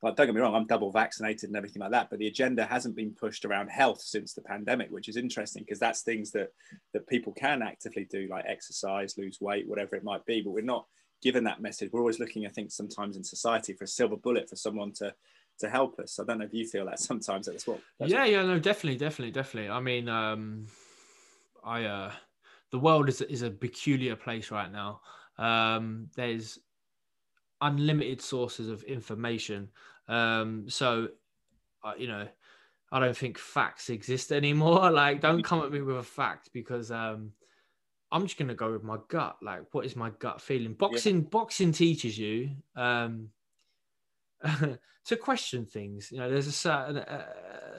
well, don't get me wrong, I'm double vaccinated and everything like that, but the agenda hasn't been pushed around health since the pandemic, which is interesting because that's things that that people can actively do, like exercise, lose weight, whatever it might be. But we're not given that message. We're always looking, I think, sometimes in society for a silver bullet for someone to to help us. I don't know if you feel that sometimes that's what. Yeah, yeah, no, definitely, definitely, definitely. I mean, um, I uh the world is is a peculiar place right now. Um, there's unlimited sources of information. Um, so, uh, you know, I don't think facts exist anymore. Like, don't come at me with a fact because um, I'm just gonna go with my gut. Like, what is my gut feeling? Boxing, yeah. boxing teaches you um, to question things. You know, there's a certain uh,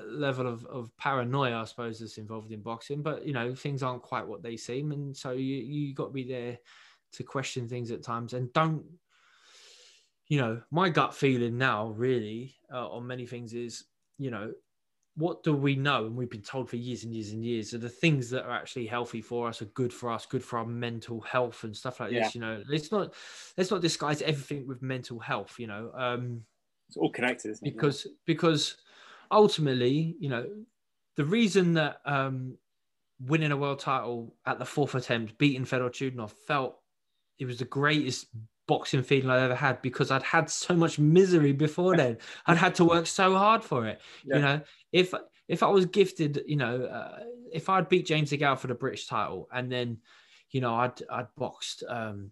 level of, of paranoia, I suppose, that's involved in boxing. But you know, things aren't quite what they seem, and so you you got to be there to question things at times, and don't. You know, my gut feeling now, really, uh, on many things is, you know, what do we know? And we've been told for years and years and years are the things that are actually healthy for us, are good for us, good for our mental health and stuff like yeah. this. You know, let's not let's not disguise everything with mental health. You know, um, it's all connected, isn't because because ultimately, you know, the reason that um, winning a world title at the fourth attempt, beating Fedor Chudinov, felt it was the greatest boxing feeling I ever had because I'd had so much misery before then. I'd had to work so hard for it. Yeah. You know, if if I was gifted, you know, uh, if I'd beat James DeGale for the British title and then, you know, I'd I'd boxed um,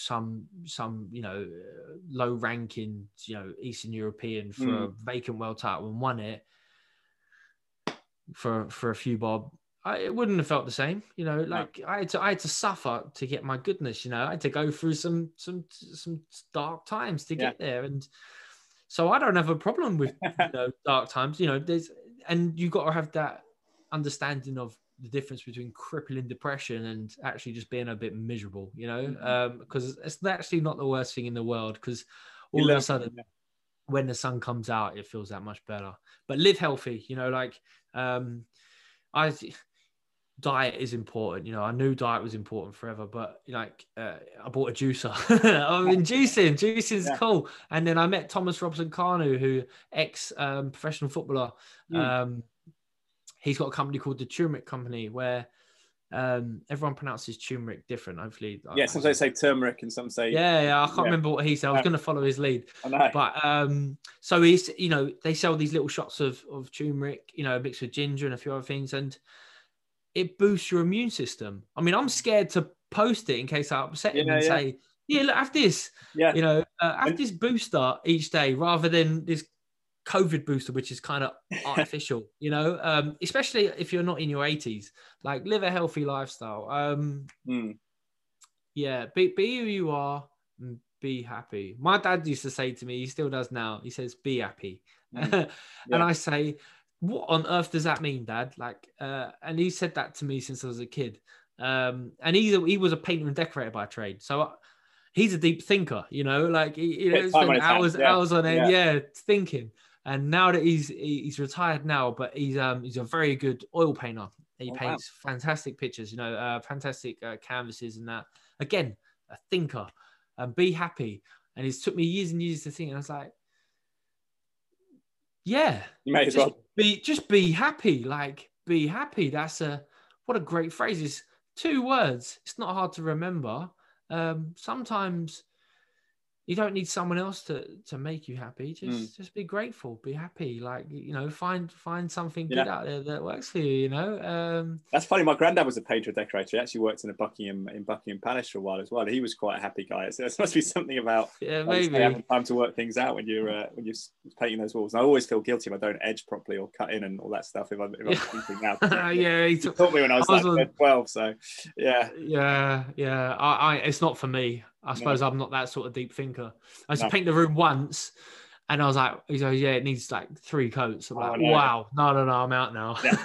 some some you know low ranking you know Eastern European for mm. a vacant world title and won it for for a few bob I, it wouldn't have felt the same, you know. Like no. I had to, I had to suffer to get my goodness, you know. I had to go through some, some, some dark times to get yeah. there, and so I don't have a problem with you know dark times. You know, there's and you got to have that understanding of the difference between crippling depression and actually just being a bit miserable, you know, because mm-hmm. um, it's actually not the worst thing in the world. Because all of a sudden, when the sun comes out, it feels that much better. But live healthy, you know, like um, I diet is important. You know, I knew diet was important forever, but like uh, I bought a juicer. I mean, juicing, juicing is yeah. cool. And then I met Thomas Robson Kanu, who ex um, professional footballer. Mm. Um, he's got a company called the Turmeric Company where um, everyone pronounces turmeric different. Hopefully, yeah. Some say say turmeric, and some say yeah, yeah. I can't yeah. remember what he said. I was going to follow his lead, but um, so he's you know they sell these little shots of of turmeric, you know, mixed with ginger and a few other things, and it boosts your immune system. I mean, I'm scared to post it in case I upset him yeah, and yeah. say, "Yeah, look, have this." Yeah, you know, uh, have this booster each day rather than this COVID booster, which is kind of artificial. you know, um, especially if you're not in your 80s. Like, live a healthy lifestyle. Um, mm. Yeah, be be who you are. and be happy. My dad used to say to me, he still does now. He says, "Be happy," mm. and I say, what on earth does that mean, Dad? Like, uh, and he said that to me since I was a kid. Um, and he he was a painter and decorator by trade, so I, he's a deep thinker. You know, like he, you know, hours yeah. hours on end, yeah. yeah, thinking. And now that he's he's retired now, but he's um he's a very good oil painter. He oh, paints wow. fantastic pictures, you know, uh, fantastic uh, canvases and that. Again, a thinker, and be happy. And it's took me years and years to think. And I was like, yeah, you may as well be just be happy. Like be happy. That's a what a great phrase. It's two words. It's not hard to remember. Um, sometimes you don't need someone else to to make you happy. Just mm. just be grateful be happy like you know find find something yeah. good out there that works for you you know um that's funny my granddad was a painter decorator. He actually worked in a buckingham in buckingham palace for a while as well he was quite a happy guy. So there must be something about yeah maybe. having time to work things out when you're uh, when you're painting those walls. And i always feel guilty if i don't edge properly or cut in and all that stuff if i'm, if I'm painting out yeah he, he taught me when i was, I was like on... 12 so yeah. Yeah yeah I, I it's not for me I suppose no. I'm not that sort of deep thinker. I used no. paint the room once and I was like, he's like, yeah, it needs like three coats. I'm oh, like, no. wow, no, no, no, I'm out now. Yeah.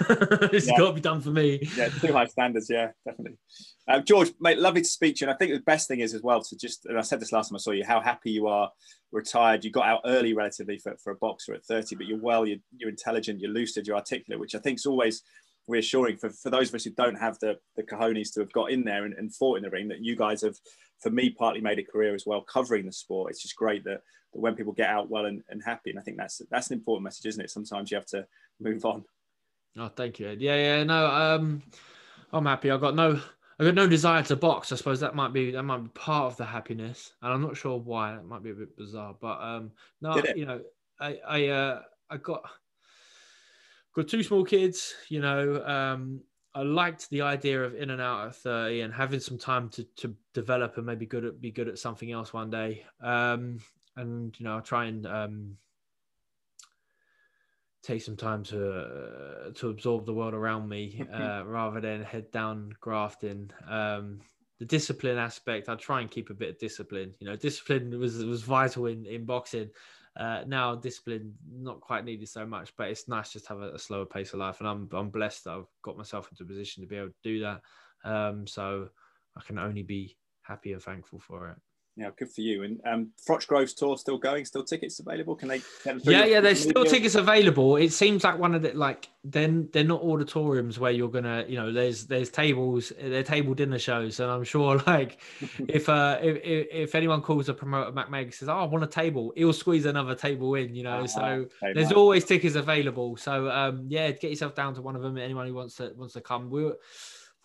it's yeah. got to be done for me. Yeah, too high standards. Yeah, definitely. Uh, George, mate, lovely to speak to you. And I think the best thing is as well to just, and I said this last time I saw you, how happy you are retired. You got out early relatively for, for a boxer at 30, but you're well, you're, you're intelligent, you're lucid, you're articulate, which I think is always reassuring for, for those of us who don't have the, the cojones to have got in there and, and fought in the ring that you guys have for me, partly made a career as well covering the sport. It's just great that, that when people get out well and, and happy, and I think that's that's an important message, isn't it? Sometimes you have to move on. Oh, thank you. Yeah, yeah, no, um, I'm happy. I've got no, I got no desire to box. I suppose that might be that might be part of the happiness, and I'm not sure why. It might be a bit bizarre, but um, no, you know, I, I, uh, I got got two small kids. You know, um, I liked the idea of in and out at 30 and having some time to, to develop and maybe good at be good at something else one day. Um, and you know, I'll try and um, take some time to uh, to absorb the world around me uh, rather than head down grafting. Um, the discipline aspect, I try and keep a bit of discipline. You know, discipline was was vital in in boxing. Uh, now discipline not quite needed so much, but it's nice just to have a, a, slower pace of life, and I'm I'm blessed that I've got myself into a position to be able to do that. Um, so I can only be happy and thankful for it. Yeah, good for you. And um, Froch Groves tour still going? Still tickets available? Can they? yeah, yeah. There's still tickets available. It seems like one of the like then they're not auditoriums where you're gonna you know there's there's tables they're table dinner shows and I'm sure like if uh if, if anyone calls a promoter Mac Meg says oh I want a table he'll squeeze another table in you know uh-huh. so okay, there's always tickets available. So um yeah get yourself down to one of them. Anyone who wants to wants to come. We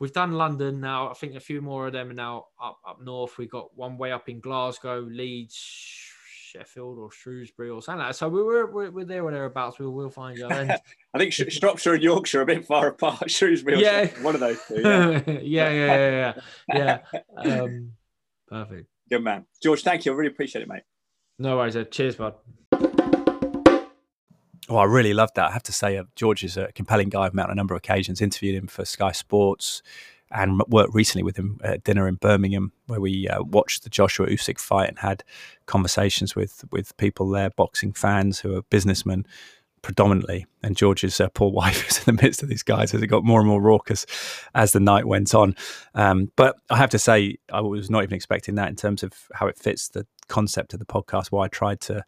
we've done London now. I think a few more of them are now up up north. We got one way up in Glasgow, Leeds, Sheffield, or Shrewsbury, or something like that. So we're we're, we're there or thereabouts. We'll we'll find you. I think Shropshire and Yorkshire are a bit far apart. Shrewsbury, yeah, one of those two. Yeah, yeah, yeah, yeah, yeah. Um, perfect. Good man, George. Thank you. I really appreciate it, mate. No worries. Cheers, bud. Oh, I really loved that. I have to say, uh, George is a compelling guy. I've met on a number of occasions, interviewed him for Sky Sports, and worked recently with him at dinner in Birmingham, where we uh, watched the Joshua Usyk fight and had conversations with with people there, boxing fans who are businessmen predominantly. And George's uh, poor wife was in the midst of these guys as it got more and more raucous as the night went on. Um, but I have to say, I was not even expecting that in terms of how it fits the concept of the podcast. Why I tried to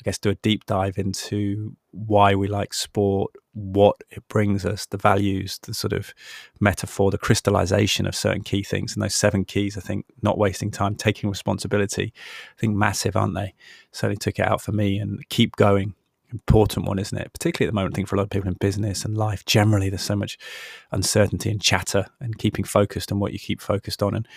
I guess, do a deep dive into why we like sport, what it brings us, the values, the sort of metaphor, the crystallization of certain key things. And those seven keys, I think, not wasting time, taking responsibility, I think massive, aren't they? Certainly took it out for me and keep going. Important one, isn't it? Particularly at the moment, I think for a lot of people in business and life generally, there's so much uncertainty and chatter and keeping focused on what you keep focused on. And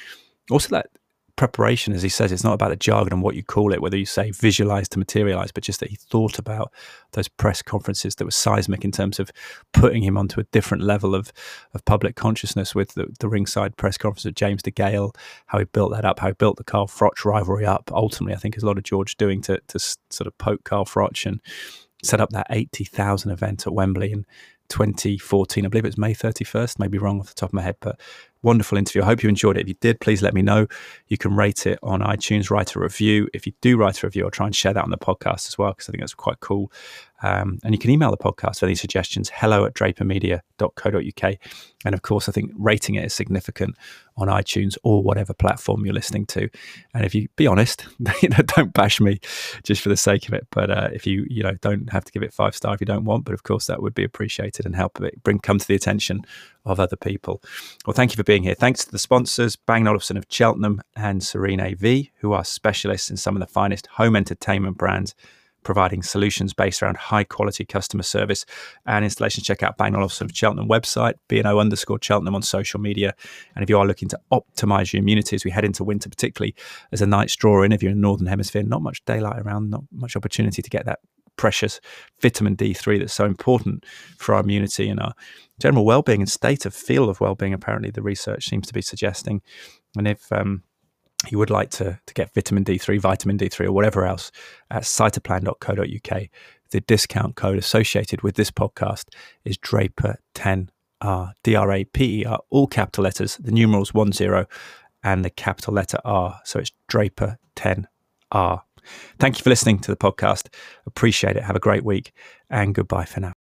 also that preparation, as he says, it's not about the jargon and what you call it, whether you say visualize to materialize, but just that he thought about those press conferences that were seismic in terms of putting him onto a different level of, of public consciousness with the, the ringside press conference of James DeGale, how he built that up, how he built the Carl Froch rivalry up. Ultimately, I think is a lot of George doing to, to sort of poke Carl Froch and set up that 80,000 event at Wembley in 2014. I believe it was May 31st, maybe wrong off the top of my head, but wonderful interview. I hope you enjoyed it. If you did, please let me know. You can rate it on iTunes, write a review. If you do write a review, I'll try and share that on the podcast as well, because I think that's quite cool. Um, and you can email the podcast for any suggestions, hello at drapermedia.co.uk. And of course, I think rating it is significant on iTunes or whatever platform you're listening to. And if you be honest, you know, don't bash me just for the sake of it. But uh, if you, you know, don't have to give it five star if you don't want, but of course that would be appreciated and help it bring come to the attention of other people. Well, thank you for being here. Thanks to the sponsors, Bang Olufsen of Cheltenham and Serene AV, who are specialists in some of the finest home entertainment brands providing solutions based around high quality customer service and installation. Check out Bang Olufsen of Cheltenham website, BNO underscore Cheltenham on social media. And if you are looking to optimize your immunity as we head into winter, particularly as a night draw in, if you're in the Northern Hemisphere, not much daylight around, not much opportunity to get that precious vitamin D3 that's so important for our immunity and our general well-being and state of feel of well-being. Apparently, the research seems to be suggesting. And if um, you would like to, to get vitamin D3, vitamin D3, or whatever else at cytoplan.co.uk, the discount code associated with this podcast is Draper10R, D R A P E R, all capital letters, the numerals 10 and the capital letter R. So it's Draper10R. Thank you for listening to the podcast. Appreciate it. Have a great week and goodbye for now.